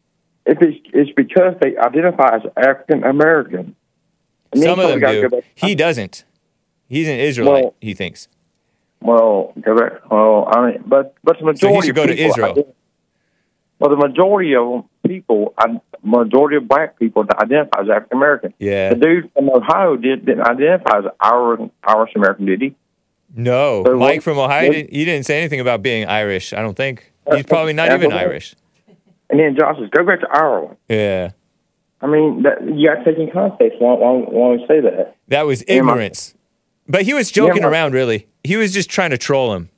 If it's, it's because they identify as African American. Some of them do. Go He doesn't. He's an Israelite, Well- he thinks. Well, go back. Well, I mean, but but the So majority he should go to Israel. Well, the majority of people, majority of black people identify as African American. Yeah. The dude from Ohio did, didn't identify as Irish Irish American, did he? No. So Mike what- from Ohio, what- didn't, he didn't say anything about being Irish, I don't think. He's uh, probably not even Irish. And then Josh says, "Go back to Ireland." Yeah. I mean, that, you got to take in context. Why, why, why we say that? That was Yeah, my- ignorance. But he was joking Yeah, my- around, really. He was just trying to troll him.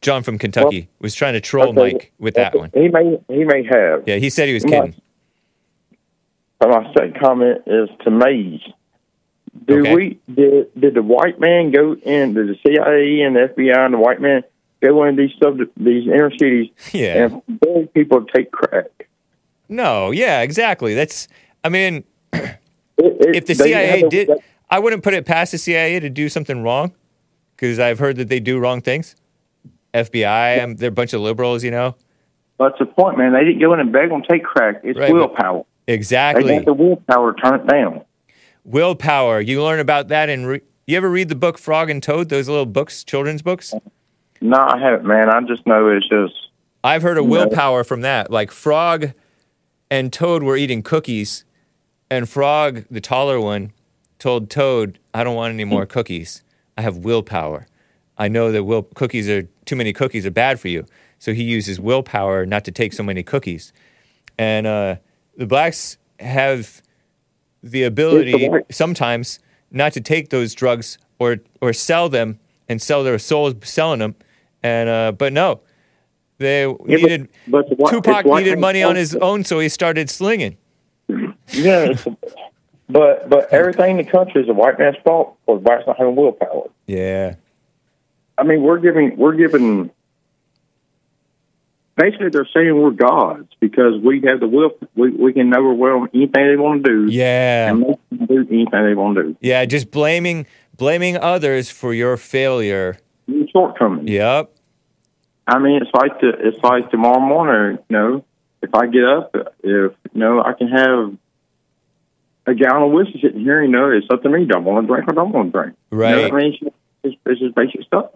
John from Kentucky was trying to troll Okay, Mike with that okay, one. He may he may have. Yeah, he said he was My- kidding. But my second comment is to Maze. Do Okay. we did did the white man go in? Did the CIA and the FBI and the white man go in these sub these inner cities Yeah. and beg people to take crack? No, yeah, exactly. That's, I mean, It- it- if the CIA a- did, I wouldn't put it past the CIA to do something wrong because I've heard that they do wrong things. FBI, um, they're a bunch of liberals, you know? That's the point, man. They didn't go in and beg them to take crack. It's Right, willpower. They Exactly. got the willpower to turn it down. Willpower. You learn about that in. Re- you ever read the book Frog and Toad? Those little books, children's books. No, I haven't, man. I just know it's just I've heard of willpower from that. Like Frog and Toad were eating cookies, and Frog, the taller one, told Toad, "I don't want any more cookies. I have willpower. I know that will cookies are too many cookies are bad for you." So he uses willpower not to take so many cookies. And uh, the blacks have the ability sometimes not to take those drugs or or sell them and sell their souls selling them. And uh, but no, they but- needed but the white- Tupac needed money on his own, so he started slinging. yeah. But but everything in the country is a white man's fault the whites not having willpower. Yeah, I mean, we're giving we're giving. Basically, they're saying we're gods because we have the will. We we can well anything they want to do. yeah, and make them do anything they want to do. yeah. Just blaming blaming others for your failure. Your shortcomings. Yep. I mean, it's like the, it's like tomorrow morning. You know, if I get up, if you know, I can have a gallon of whiskey sitting here. You know, it's up to me. Don't want to drink or don't want to drink. You know Right. I mean, it's just basic stuff.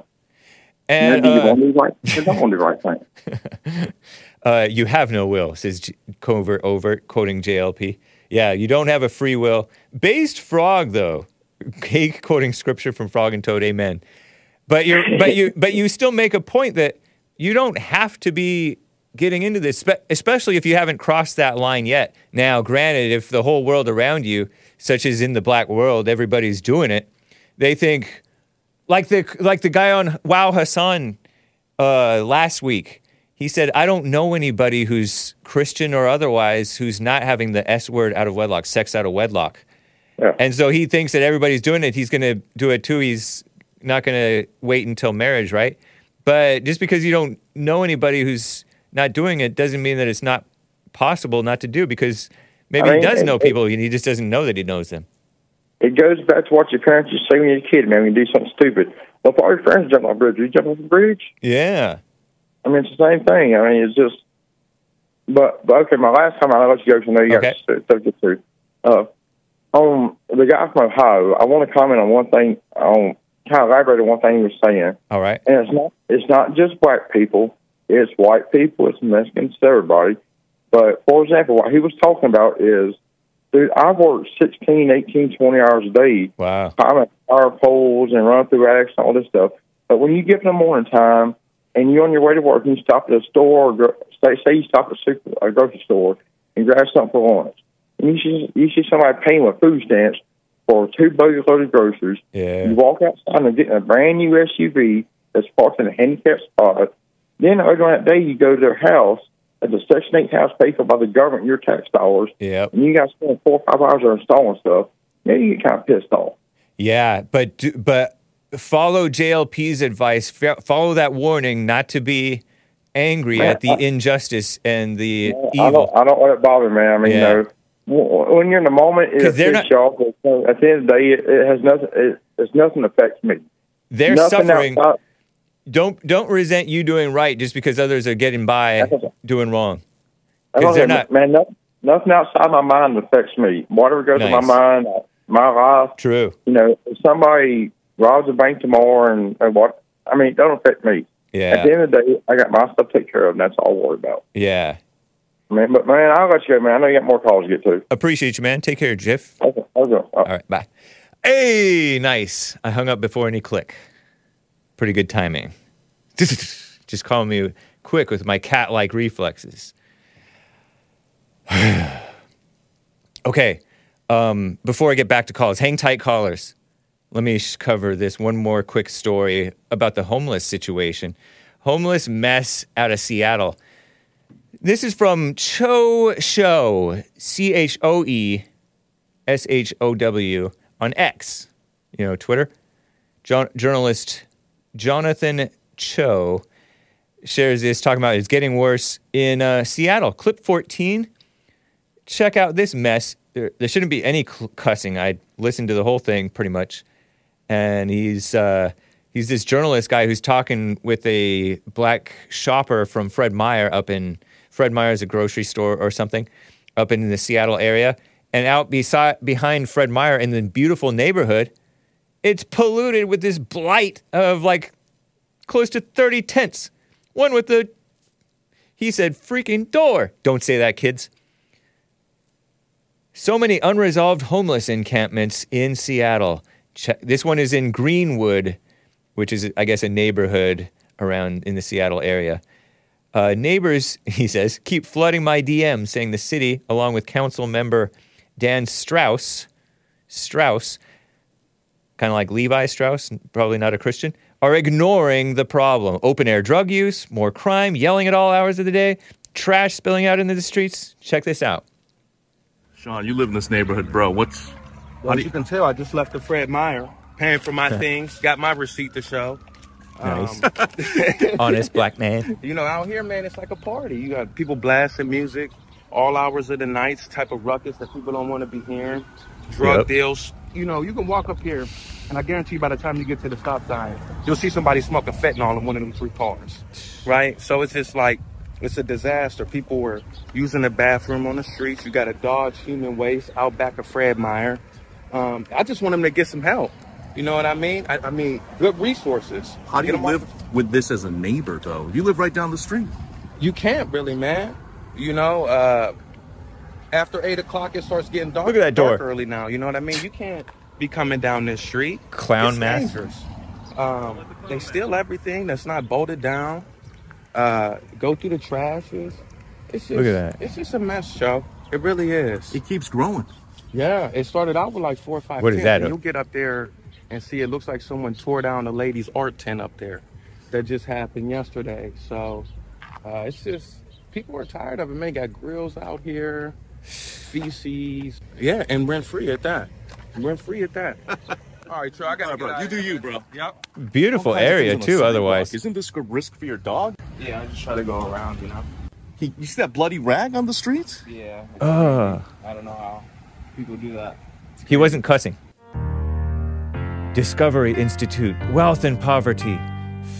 And you uh, want to do the right? You don't do the right thing. uh, you have no will, says covert overt, quoting JLP. Yeah, you don't have a free will. Based frog though, quoting scripture from Frog and Toad. Amen. But you but you but you still make a point that you don't have to be getting into this, especially if you haven't crossed that line yet. Now, granted, if the whole world around you, such as in the black world, everybody's doing it, they think like the like the guy on Wow Hassan uh, last week. He said, "I don't know anybody who's Christian or otherwise who's not having the S word out of wedlock, sex out of wedlock." Yeah. And so he thinks that everybody's doing it. He's going to do it too. He's not going to wait until marriage, right? But just because you don't know anybody who's not doing it doesn't mean that it's not possible not to do. Because maybe I mean, he does it- know it- people, and he just doesn't know that he knows them. It goes back to what your parents used to say when you were a kid, man. When you do something stupid, well, if all your friends jump off a bridge, you jump off a bridge. Yeah. I mean, it's the same thing. I mean, it's just. But, but okay, my last time I let you go, 'cause I know you Okay. got stuff to get to. Uh, on the guy from Ohio, I want to comment on one thing. On kind of elaborate on one thing he was saying, All right. and it's not it's not just black people. It's white people. It's Mexicans. It's everybody. But for example, what he was talking about is, dude, I've worked 16, 18, 20 hours a day Wow. climbing power poles and run through attics and all this stuff. But when you get in the morning time and you're on your way to work and you stop at a store, or say, say you stop at a, super, a grocery store and grab something for lunch, and you see, you see somebody paying with food stamps for two bogus loaded groceries, Yeah. you walk outside and get in a brand new SUV that's parked in a handicapped spot. Then later on that day, you go to their house at the Section 8 house paid for by the government, your tax dollars, Yep. and you got to spend four or five hours there installing stuff. Then you get kind of pissed off. Yeah, but but follow JLP's advice. Follow that warning not to be angry Man, at the I- injustice and the I evil. don't, I don't let it bother me. I mean, Yeah. you know, when you're in the moment, it 'Cause they're pisses off. But you know, at the end of the day, it, it has nothing. It, it's nothing affects me. They're nothing suffering. outside- Don't don't resent you doing right just because others are getting by doing wrong. I 'Cause don't they're not man. Nothing, nothing outside my mind affects me. Whatever goes in my mind, uh, my life. true. You know, if somebody robs a bank tomorrow and, and what, I mean, it don't affect me. Yeah. At the end of the day, I got my stuff taken care of, and that's all I worry about. yeah. I mean, but man, I'll let you go, man. I know you got more calls to get to. Appreciate you, man. Take care, Jeff. Okay, okay. All right, bye. Hey, nice. I hung up before any click. Pretty good timing. Just call me quick with my cat-like reflexes. okay. Um, before I get back to calls, hang tight, callers. Let me cover this one more quick story about the homeless situation. homeless mess out of Seattle. This is from Choe Show, C H O E S H O W, on X, you know, Twitter. Jo- journalist Jonathan Choe shares this, talking about it's getting worse in uh, Seattle. Clip 14. Check out this mess. There, there shouldn't be any cl- cussing. I listened to the whole thing pretty much. And he's, uh, he's this journalist guy who's talking with a black shopper from Fred Meyer up in Fred Meyer's a grocery store or something up in the Seattle area. And out beside, behind Fred Meyer in the beautiful neighborhood, it's polluted with this blight of like close to 30 tents. One with the, he said, freaking door. Don't say that, kids. So many unresolved homeless encampments in Seattle. This one is in Greenwood, which is, I guess, a neighborhood around in the Seattle area. Uh, neighbors, he says, keep flooding my DMs, saying the city, along with council member Dan Strauss, Strauss, kind of like Levi Strauss, probably not a Christian, are ignoring the problem. Open air drug use, more crime, yelling at all hours of the day, trash spilling out into the streets. Check this out. Sean, you live in this neighborhood, bro. What's Well, as you can tell, I just left the Fred Meyer, paying for my things, got my receipt to show. Nice. Um, Honest black man. you know, out here, man, it's like a party. You got people blasting music, all hours of the nights, type of ruckus that people don't want to be hearing, drug Yep. deals. You know, you can walk up here, and I guarantee you by the time you get to the stop sign, you'll see somebody smoking fentanyl in one of them three cars, right? So it's just like, it's a disaster. People were using the bathroom on the streets. You got to dodge human waste out back of Fred Meyer. Um, I just want them to get some help. You know what I mean? I, I mean, good resources. how do you 'em off live with this as a neighbor, though? You live right down the street. you can't really, man. You know, uh, after eight o'clock, it starts getting dark. Look at that door. dark early now. You know what I mean? You can't be coming down this street. Clown masters. Um, they steal everything that's not bolted down. Uh, go through the trashes. It's just, Look at that. It's just a mess, Joe. It really is. It keeps growing. Yeah, it started out with like four or five. What is tents, that? You'll get up there and see it looks like someone tore down a lady's art tent up there. That just happened yesterday. So uh, it's just people are tired of it. Man, got grills out here, feces. Yeah, and rent free at that. Rent free at that. All right, Troy, I got All right, bro. You do you, bro. Yep. Beautiful All kinds of area, things on the too, sidewalk. otherwise. Isn't this a risk for your dog? Yeah, I just try to go around, you know. He, you see that bloody rag on the streets? Yeah. Uh, I don't know how people do that. he wasn't cussing. Discovery Institute, Wealth and Poverty,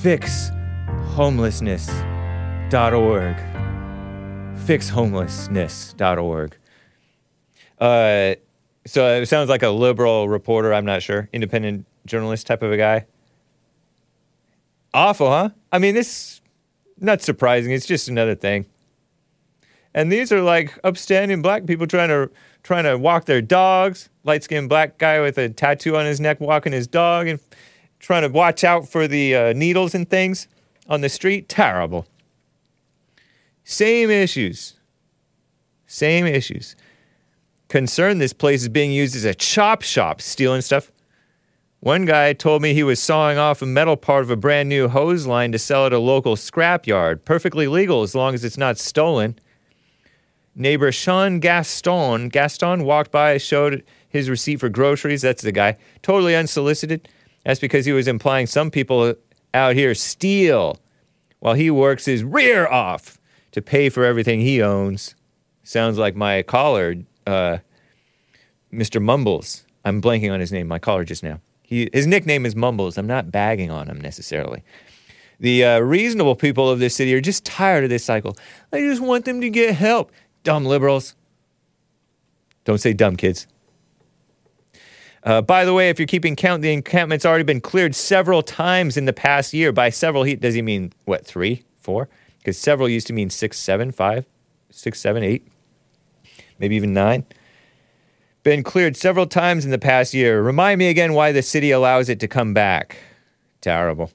Fix Homelessness.org. FixHomelessness.org. Uh, so it sounds like a liberal reporter, I'm not sure. Independent journalist type of a guy. Awful, huh? I mean, this not surprising. It's just another thing. And these are like upstanding black people trying to trying to walk their dogs. Light skinned black guy with a tattoo on his neck walking his dog and trying to watch out for the uh, needles and things on the street. Terrible. Same issues. Same issues. Concerned this place is being used as a chop shop, stealing stuff. One guy told me he was sawing off a metal part of a brand new hose line to sell at a local scrapyard. Perfectly legal as long as it's not stolen. Neighbor Sean Gaston Gaston walked by, showed his receipt for groceries. That's the guy. Totally unsolicited. That's because he was implying some people out here steal while he works his rear off to pay for everything he owns. Sounds like my caller, uh, Mr. Mumbles. I'm blanking on his name. My caller just now. He, his nickname is Mumbles. I'm not bagging on him necessarily. The uh, reasonable people of this city are just tired of this cycle. They just want them to get help. Dumb liberals. Don't say dumb, kids. Uh, by the way, if you're keeping count, the encampment's already been cleared several times in the past year. By several, he, does he mean what? Three, four? Because several used to mean six, seven, five, six, seven, eight, maybe even nine. Been cleared several times in the past year. Remind me again why the city allows it to come back. Terrible.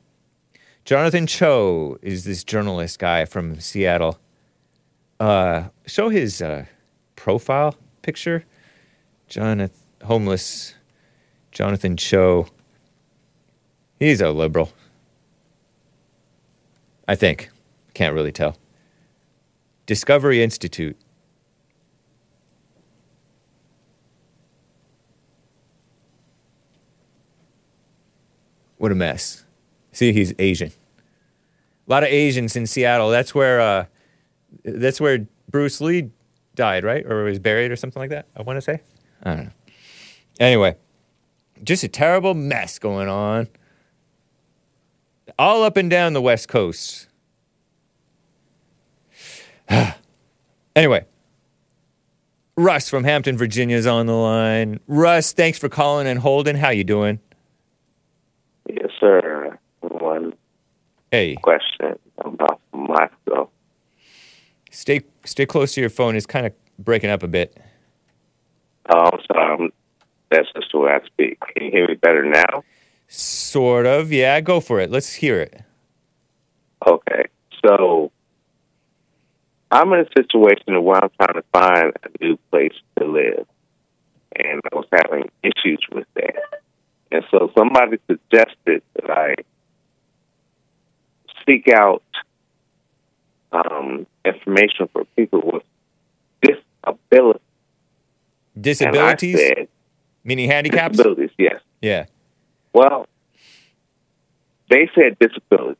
Jonathan Choe is this journalist guy from Seattle. Uh, show his uh, profile picture. Jonathan, homeless Jonathan Choe. He's a liberal. I think. Can't really tell. Discovery Institute. What a mess. See, he's Asian. A lot of Asians in Seattle. That's where uh, that's where Bruce Lee died, right? Or was buried or something like that. I want to say. I don't know. Anyway, just a terrible mess going on. All up and down the West Coast. anyway, Russ from Hampton, Virginia is on the line. Russ, thanks for calling and holding. How you doing? Yes, sir. One Hey, question about myself. stay stay close to your phone. It's kind of breaking up a bit. Oh, sorry. I'm, um, that's just the way I speak. Can you hear me better now? Sort of. Yeah, go for it. Let's hear it. Okay. So I'm in a situation where I'm trying to find a new place to live. And I was having issues with that. And so somebody suggested that I seek out um, information for people with disabilities. Disabilities, said, meaning handicaps. disabilities, yes. Yeah. Well, they said disability.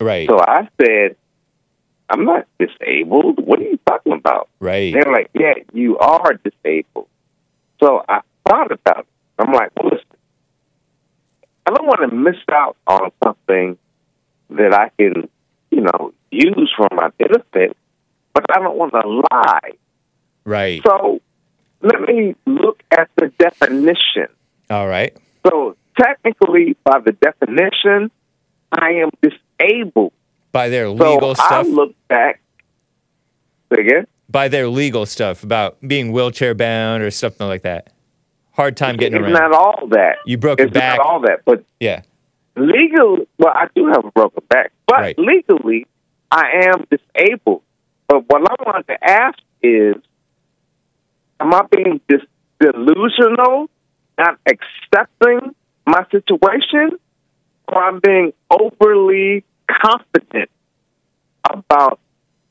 Right. So I said, I'm not disabled. What are you talking about? Right. They're like, yeah, you are disabled. So I thought about it. I'm like, well, listen, I don't want to miss out on something that I can, you know, use for my benefit, but I don't want to lie. Right. So let me look at the definition. All right. So technically, by the definition, I am disabled. By their legal so stuff. I look back. Again? by their legal stuff about being wheelchair bound or something like that. Hard time getting it's around. not all that. you broke it's your back. not all that, but Yeah. legal. Well, I do have a broken back, but legally, I am disabled. But what I wanted to ask is, am I being dis- delusional, not accepting my situation, or I'm being overly confident about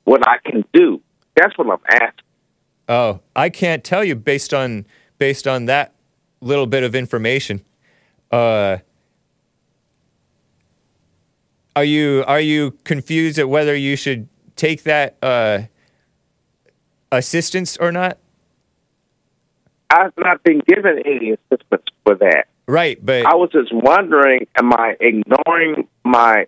what I can do? That's what I'm asking. Oh, I can't tell you based on based on that little bit of information. Uh, are you are you confused at whether you should take that uh, assistance or not? I've not been given any assistance for that. Right, but I was just wondering, am I ignoring my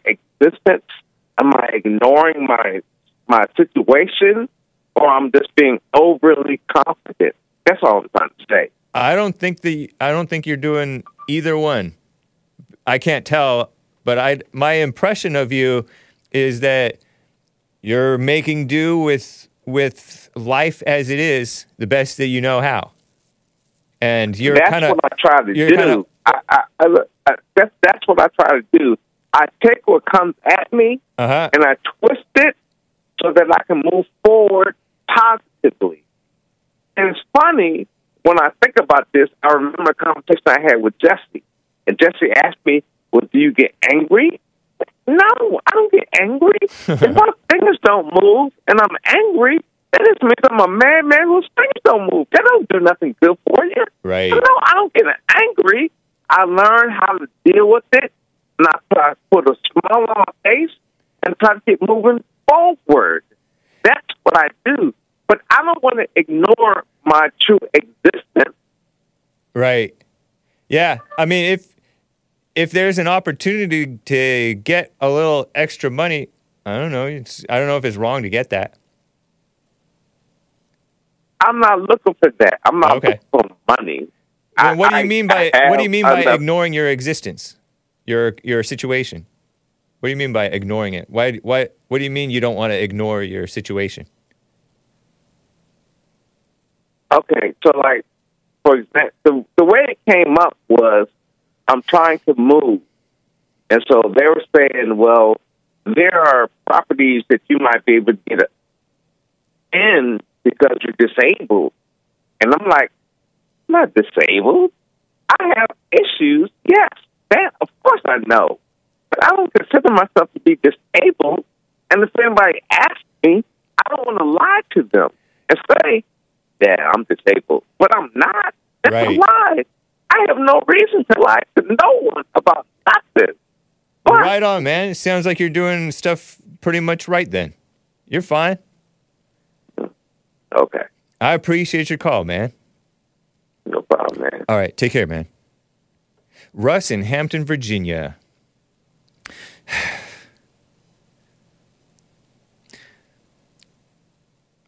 Am I ignoring my my situation? Or I'm just being overly confident. That's all I'm trying to say. I don't think the I don't think you're doing either one. I can't tell, but I my impression of you is that you're making do with with life as it is, the best that you know how. And you're that's kind of what I try to do. kinda- I, I, I, that's that's what I try to do. I take what comes at me uh-huh. and I twist it so that I can move forward positively. And it's funny when I think about this. I remember a conversation I had with Jesse, and Jesse asked me, "Well, do you get angry?" No, I don't get angry. if my fingers don't move and I'm angry, that just means I'm a madman whose fingers don't move. That don't do nothing good for you. Right. So no, I don't get angry. I learn how to deal with it, and I try to put a smile on my face and try to keep moving forward. That's what I do. But I don't want to ignore my true existence. Right. Yeah. I mean, if if there's an opportunity to get a little extra money, I don't know. It's, I don't know if it's wrong to get that. I'm not looking for that. I'm not Okay. looking for money. Then what do you mean by I what do you mean by enough- ignoring your existence, your your situation? What do you mean by ignoring it? Why why what do you mean you don't want to ignore your situation? Okay, so like, for example, the, the way it came up was I'm trying to move. And so they were saying, well, there are properties that you might be able to get in because you're disabled. And I'm like, I'm not disabled. I have issues. Yes, that, of course I know. But I don't consider myself to be disabled And if anybody asks me, I don't want to lie to them and say, "Yeah, I'm disabled," but I'm not. That's Right. a lie. I have no reason to lie to no one about nothing. Right on, man. It sounds like you're doing stuff pretty much right then. You're fine. Okay. I appreciate your call, man. No problem, man. All right, take care, man. Russ in Hampton, Virginia.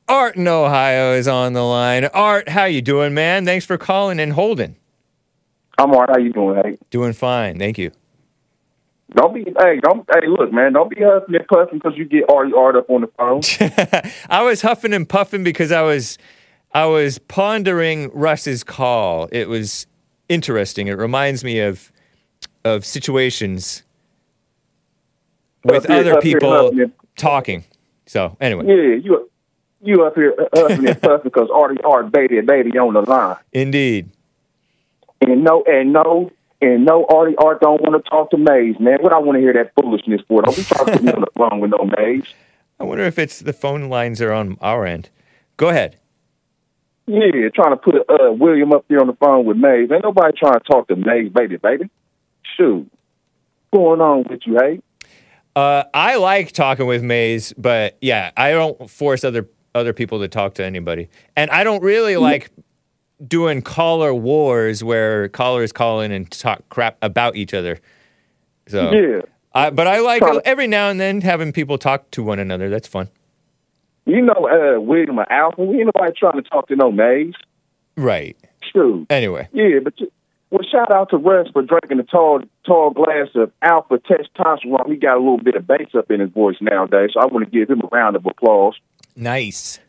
Art in Ohio is on the line. Art, how you doing, man? Thanks for calling and holding. I'm right. How you doing, hey? Doing fine, thank you. Don't be, hey, don't, hey, look, man, don't be huffing and puffing because you get already art up on the phone. I was huffing and puffing because I was I was pondering Russ's call. It was interesting. It reminds me of of situations with here- other people talking. So anyway, Yeah, you you up here huffing and puffing because already art baby baby on the line. indeed. And no, and no, and no, Artie Art don't want to talk to Maze, man. What I want to hear that foolishness for? Don't be talking to me on the phone with no Maze. I wonder if it's the phone lines are on our end. Go ahead. Yeah, trying to put uh, William up there on the phone with Maze. Ain't nobody trying to talk to Maze, baby, baby. Shoot, what's going on with you, hey? Uh, I like talking with Maze, but yeah, I don't force other other people to talk to anybody, and I don't really like doing caller wars where callers call in and talk crap about each other. So Yeah. I, but I like every now and then having people talk to one another. That's fun. You know, uh, William or Alpha. We ain't nobody trying to talk to no Maze. Right. True. Anyway, Yeah, but you, well, shout out to Russ for drinking a tall, tall glass of alpha testosterone. He got a little bit of bass up in his voice nowadays, so I want to give him a round of applause. nice.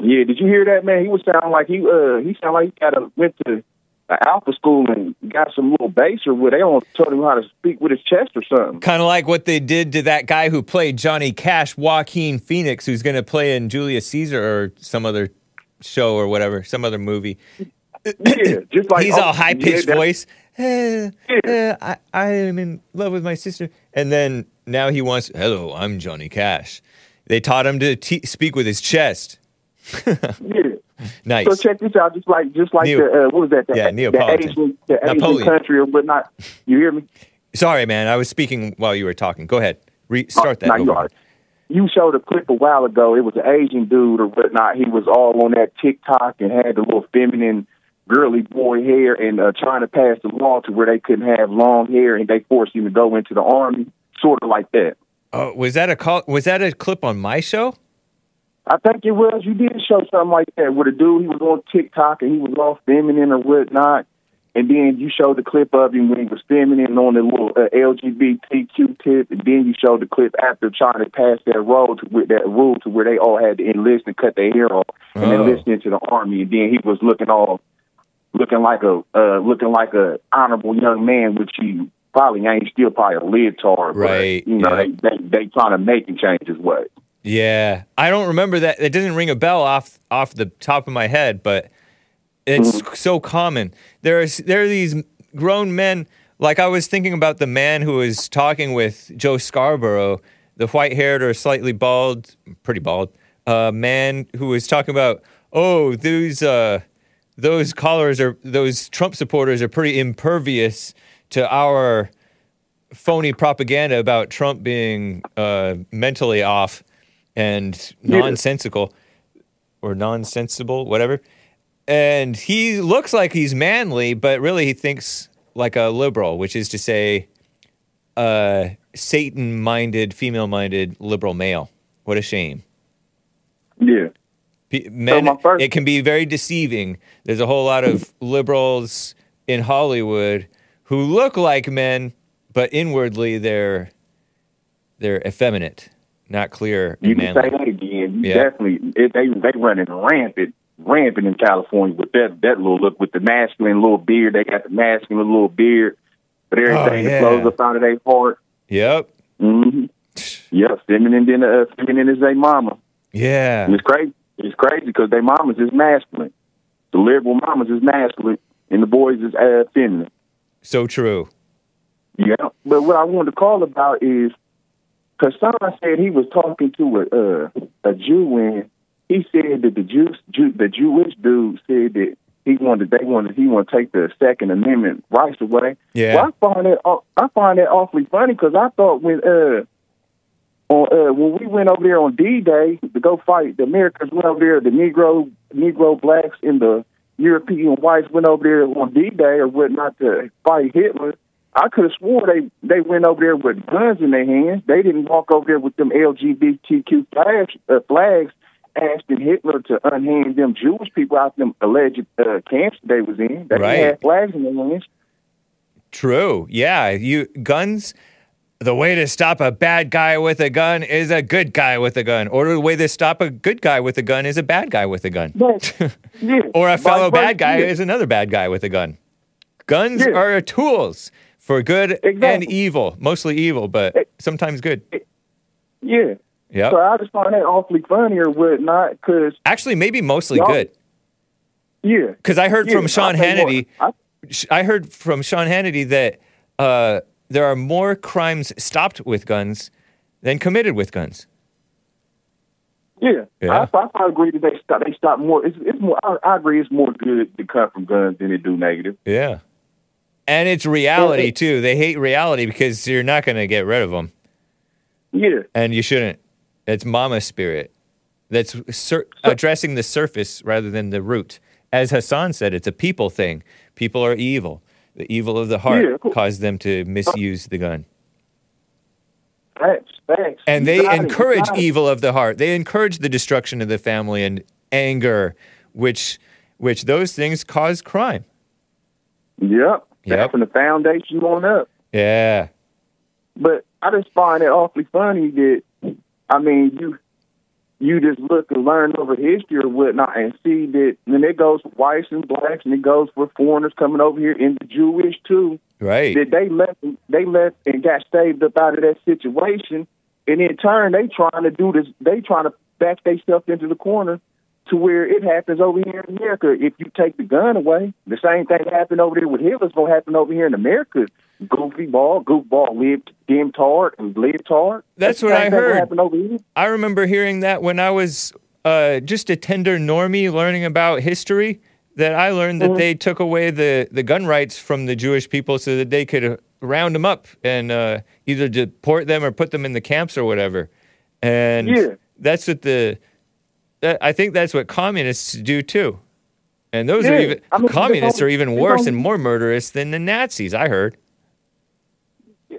Yeah, did you hear that, man? He was sounding like he uh he sounded like he got a went to a alpha school and got some little bass or what they don't told him how to speak with his chest or something. Kind of like what they did to that guy who played Johnny Cash, Joaquin Phoenix, who's going to play in Julius Caesar or some other show or whatever, some other movie. Yeah, just like He's all high pitched yeah, voice. "Eh, eh, I, I am in love with my sister. And then now he wants, hello, I'm Johnny Cash. They taught him to te- speak with his chest. Yeah. Nice. So check this out, just like just like Neo- the uh, what was that? The, Yeah, the Asian, the Asian country or whatnot. You hear me? Sorry, man. I was speaking while you were talking. Go ahead. Re- start that. Now you are. You showed a clip a while ago. It was an Asian dude or whatnot. He was all on that TikTok and had the little feminine, girly boy hair and uh, trying to pass the law to where they couldn't have long hair and they forced him to go into the army, sort of like that. Oh, was that a call? Was that a clip on my show? I think it was. You did show something like that with a dude. He was on TikTok and he was all feminine or whatnot. And then you showed the clip of him when he was feminine on the little uh, LGBTQ tip. And then you showed the clip after trying to pass that rule to where, that rule to where they all had to enlist and cut their hair off and Oh. enlist into the army. And then he was looking all looking like a uh, looking like a honorable young man, which he probably ain't still probably a leotard. Right, But, you know, yeah. they, they they trying to make him change his way. Yeah, I don't remember that. It doesn't ring a bell off off the top of my head, but it's Mm-hmm. so common. There's there are these grown men. Like I was thinking about the man who was talking with Joe Scarborough, the white-haired or slightly bald, pretty bald, uh, man who was talking about, oh, those uh, those callers are those Trump supporters are pretty impervious to our phony propaganda about Trump being uh, mentally off and nonsensical or nonsensible, whatever. And he looks like he's manly, but really he thinks like a liberal, which is to say, uh, Satan minded, female minded liberal male. What a shame. Yeah. P- Men, my first- it can be very deceiving. There's a whole lot of liberals in Hollywood who look like men, but inwardly they're they're effeminate, not clear You can say that again. You Yeah. definitely it, they they running rampant, rampant in California with that that little look with the masculine little beard. They got the masculine little beard, but everything Oh, yeah. that flows up out of their heart. Yep. Mm-hmm. Yeah, feminine than uh, feminine is their mama. Yeah. And it's crazy. It's crazy because their mamas is masculine. The liberal mamas is masculine, and the boys is uh, feminine. So true. Yeah, but what I wanted to call about is Hassan said he was talking to a uh, a Jew and he said that the Jews, Jew, the Jewish dude said that he wanted they wanted he want to take the Second Amendment rights away. Yeah. Well, I find that I find that awfully funny because I thought when uh on uh when we went over there on D Day to go fight, the Americans went over there, the Negro Negro blacks and the European whites went over there on D Day or whatnot to fight Hitler. I could have swore they they went over there with guns in their hands. They didn't walk over there with them LGBTQ flags, uh, flags asking Hitler to unhand them Jewish people out them alleged uh, camps they was in. They Right. had flags in their hands. True. Yeah. You guns. The way to stop a bad guy with a gun is a good guy with a gun, or the way to stop a good guy with a gun is a bad guy with a gun, yeah, or a fellow Vice bad guy versa. is another bad guy with a gun. Guns Yeah. are tools for good and evil, mostly evil, but sometimes good. Yeah. Yep. So I just find that awfully funny or whatnot because Actually, maybe mostly good. yeah, Because I heard Yeah, from Sean I'll tell you what, Hannity. I- I heard from Sean Hannity that uh, there are more crimes stopped with guns than committed with guns. yeah. Yeah. I, I agree that they stop. They stop more. It's, it's more. I, I agree. It's more good to come from guns than it do negative. Yeah. And it's reality too. They hate reality because you're not going to get rid of them, Yeah. and you shouldn't. It's mama spirit. That's sur- addressing the surface rather than the root. As Hassan said, it's a people thing. People are evil. The evil of the heart Yeah, cool. caused them to misuse the gun. Facts. Facts. And they got it, you encourage it. evil of the heart. They encourage the destruction of the family and anger, which which those things cause crime. Yep. Yep. From the foundation on up. Yeah. But I just find it awfully funny that I mean you you just look and learn over history or whatnot and see that and it goes for whites and blacks and it goes for foreigners coming over here and the Jewish too. Right. That they left they left and got saved up out of that situation and in turn they trying to do this they trying to back themselves into the corner to where it happens over here in America. If you take the gun away, the same thing happened over there with Hitler's gonna happen over here in America. Goofy ball, goofball, lived dim tard and lived tard. That's the what I heard. happen over here. I remember hearing that when I was uh, just a tender normie learning about history. That I learned that Mhm. they took away the, the gun rights from the Jewish people so that they could uh, round them up and uh, either deport them or put them in the camps or whatever. And Yeah. that's what the that, I think that's what communists do too. And those are even I mean, communists are even worse and more murderous than the Nazis. I heard.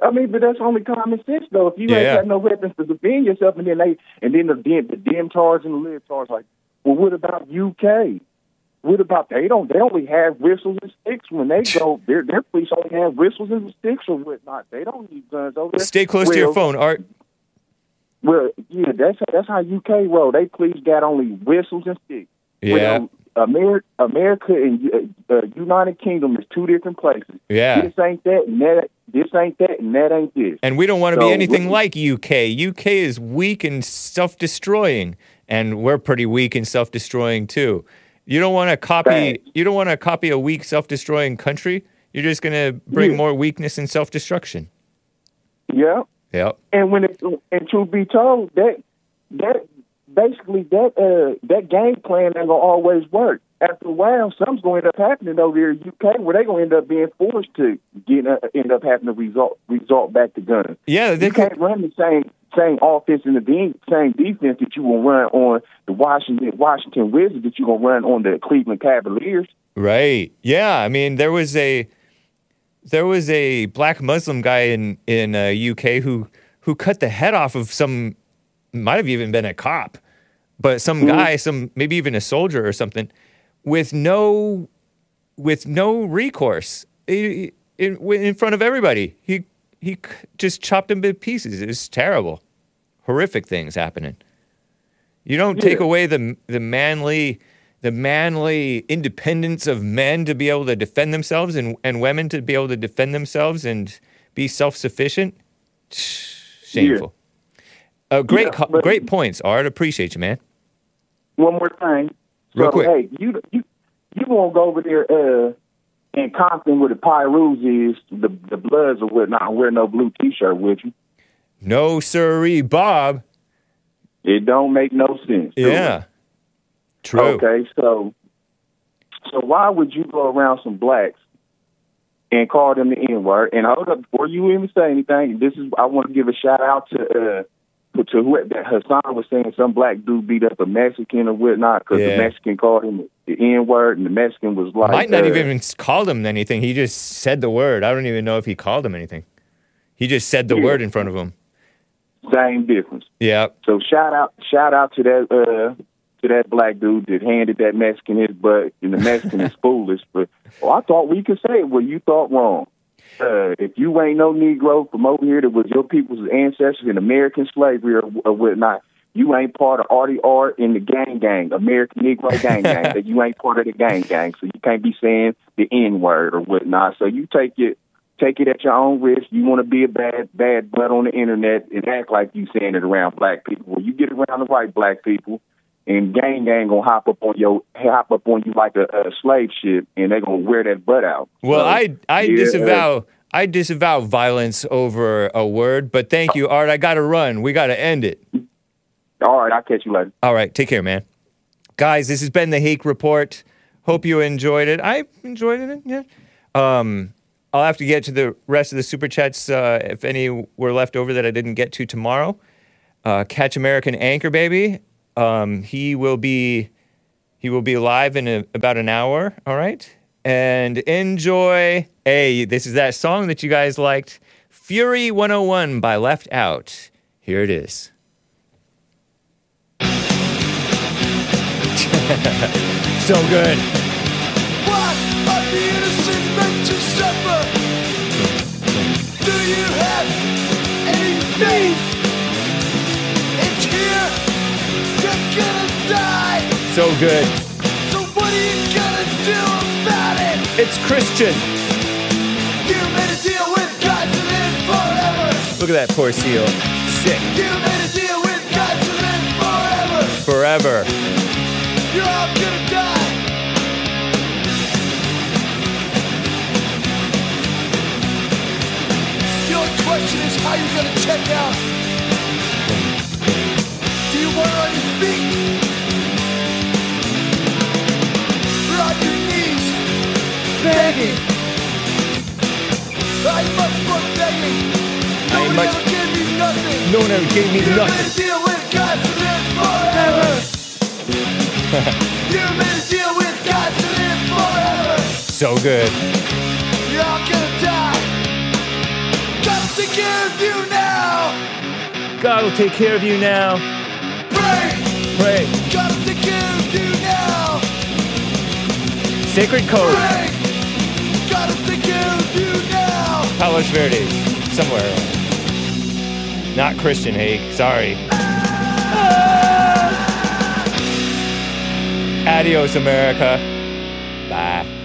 I mean, but that's only common sense, though. If you Yeah. ain't got no weapons to defend yourself, and then they, and then the dim, the and the live tards, like, well, what about UK? What about they don't? They only have whistles and sticks when they go. Their their police only have whistles and sticks or whatnot. They don't need guns over there. Stay close to your phone, Art. Well, yeah, that's that's how UK roll. They please got only whistles and sticks. Yeah. America, America and uh, uh, United Kingdom is two different places. Yeah. This ain't that, and that. This ain't that, and that ain't this. And we don't want to So, be anything we- like UK. UK is weak and self destroying, and we're pretty weak and self destroying too. You don't want to copy. You don't want to copy a weak, self destroying country. You're just going to bring Yeah. more weakness and self destruction. Yeah. Yep. And when it, and truth be told, that that basically that uh that game plan ain't gonna always work. After a while, something's going to end up happening over there in UK where they're going to end up being forced to get uh, end up having to resort resort back to guns. Yeah, they you can't run the same same offense and the same defense that you will run on the Washington Washington Wizards that you're gonna run on the Cleveland Cavaliers. Right. Yeah. I mean, there was a there was a black Muslim guy in in uh, UK who who cut the head off of some might have even been a cop, but some guy, some maybe even a soldier or something, with no with no recourse in, in, in front of everybody. He he just chopped him to pieces. It was terrible, horrific things happening. You don't take away the the manly the manly independence of men to be able to defend themselves and, and women to be able to defend themselves and be self sufficient. Shameful. Uh, great Yeah, but- great points, Art. Appreciate you, man. One more thing. Real so, quick. Hey, you you you won't go over there uh, in Compton where the Pirus is, the the Bloods or whatnot, and wear no blue T-shirt with you. No sirree, Bob. It don't make no sense. Yeah. True. Okay, so so why would you go around some blacks and call them the N word? And hold up, before you even say anything, this is I want to give a shout out to uh to, who that Hassan was saying some black dude beat up a Mexican or whatnot because Yeah. the Mexican called him the N word and the Mexican was like Might not uh, even called him anything. He just said the word. I don't even know if he called him anything. He just said the Yeah. word in front of him. same difference. Yeah. So shout out, shout out to that uh, to that black dude that handed that Mexican his butt, and the Mexican is foolish. But oh, I thought we could say it. Well, you thought wrong. Uh, if you ain't no Negro from over here that was your people's ancestors in American slavery or, or whatnot, you ain't part of Art in the gang gang, American Negro gang gang. that you ain't part of the gang gang, so you can't be saying the N word or whatnot. So you take it take it at your own risk. You want to be a bad bad butt on the internet and act like you saying it around black people. Well, you get around the right black people, and gang gang gonna hop up on your hop up on you like a, a slave ship, and they gonna wear that butt out. Well, So, I I yeah, disavow I disavow violence over a word, but thank you, Art. I got to run. We got to end it. All right, I'll catch you later. All right, take care, man. Guys, this has been the Hake Report. Hope you enjoyed it. I enjoyed it. Yeah. Um, I'll have to get to the rest of the super chats uh, if any were left over that I didn't get to tomorrow. Uh, Catch American Anchor Baby. Um, he will be he will be live in a, about an hour. All right, and enjoy. Hey, this is that song that you guys liked, Fury 101 by Left Out. Here it is. so good. What are the innocent meant to suffer? Do you have any faith? Die. So good. So what are you gonna do about it? It's Christian. You made a deal with God to live forever. Look at that poor seal. Sick. You made a deal with God to live forever. Forever. You're all gonna die. Only question is how you're gonna check out. Do you want on your feet? Begging. I for begging. I ain't Nobody ever gave me nothing. No one ever gave me You nothing. made a deal with God to live forever. You made a deal with God to live forever. so good. You're all gonna die. Take care of you now. God will take care of you now. Pray. Pray. Take care of you now. Sacred code. Pray. Palos Verdes. Somewhere. Not Christian Hake. Sorry. Adios, America. Bye.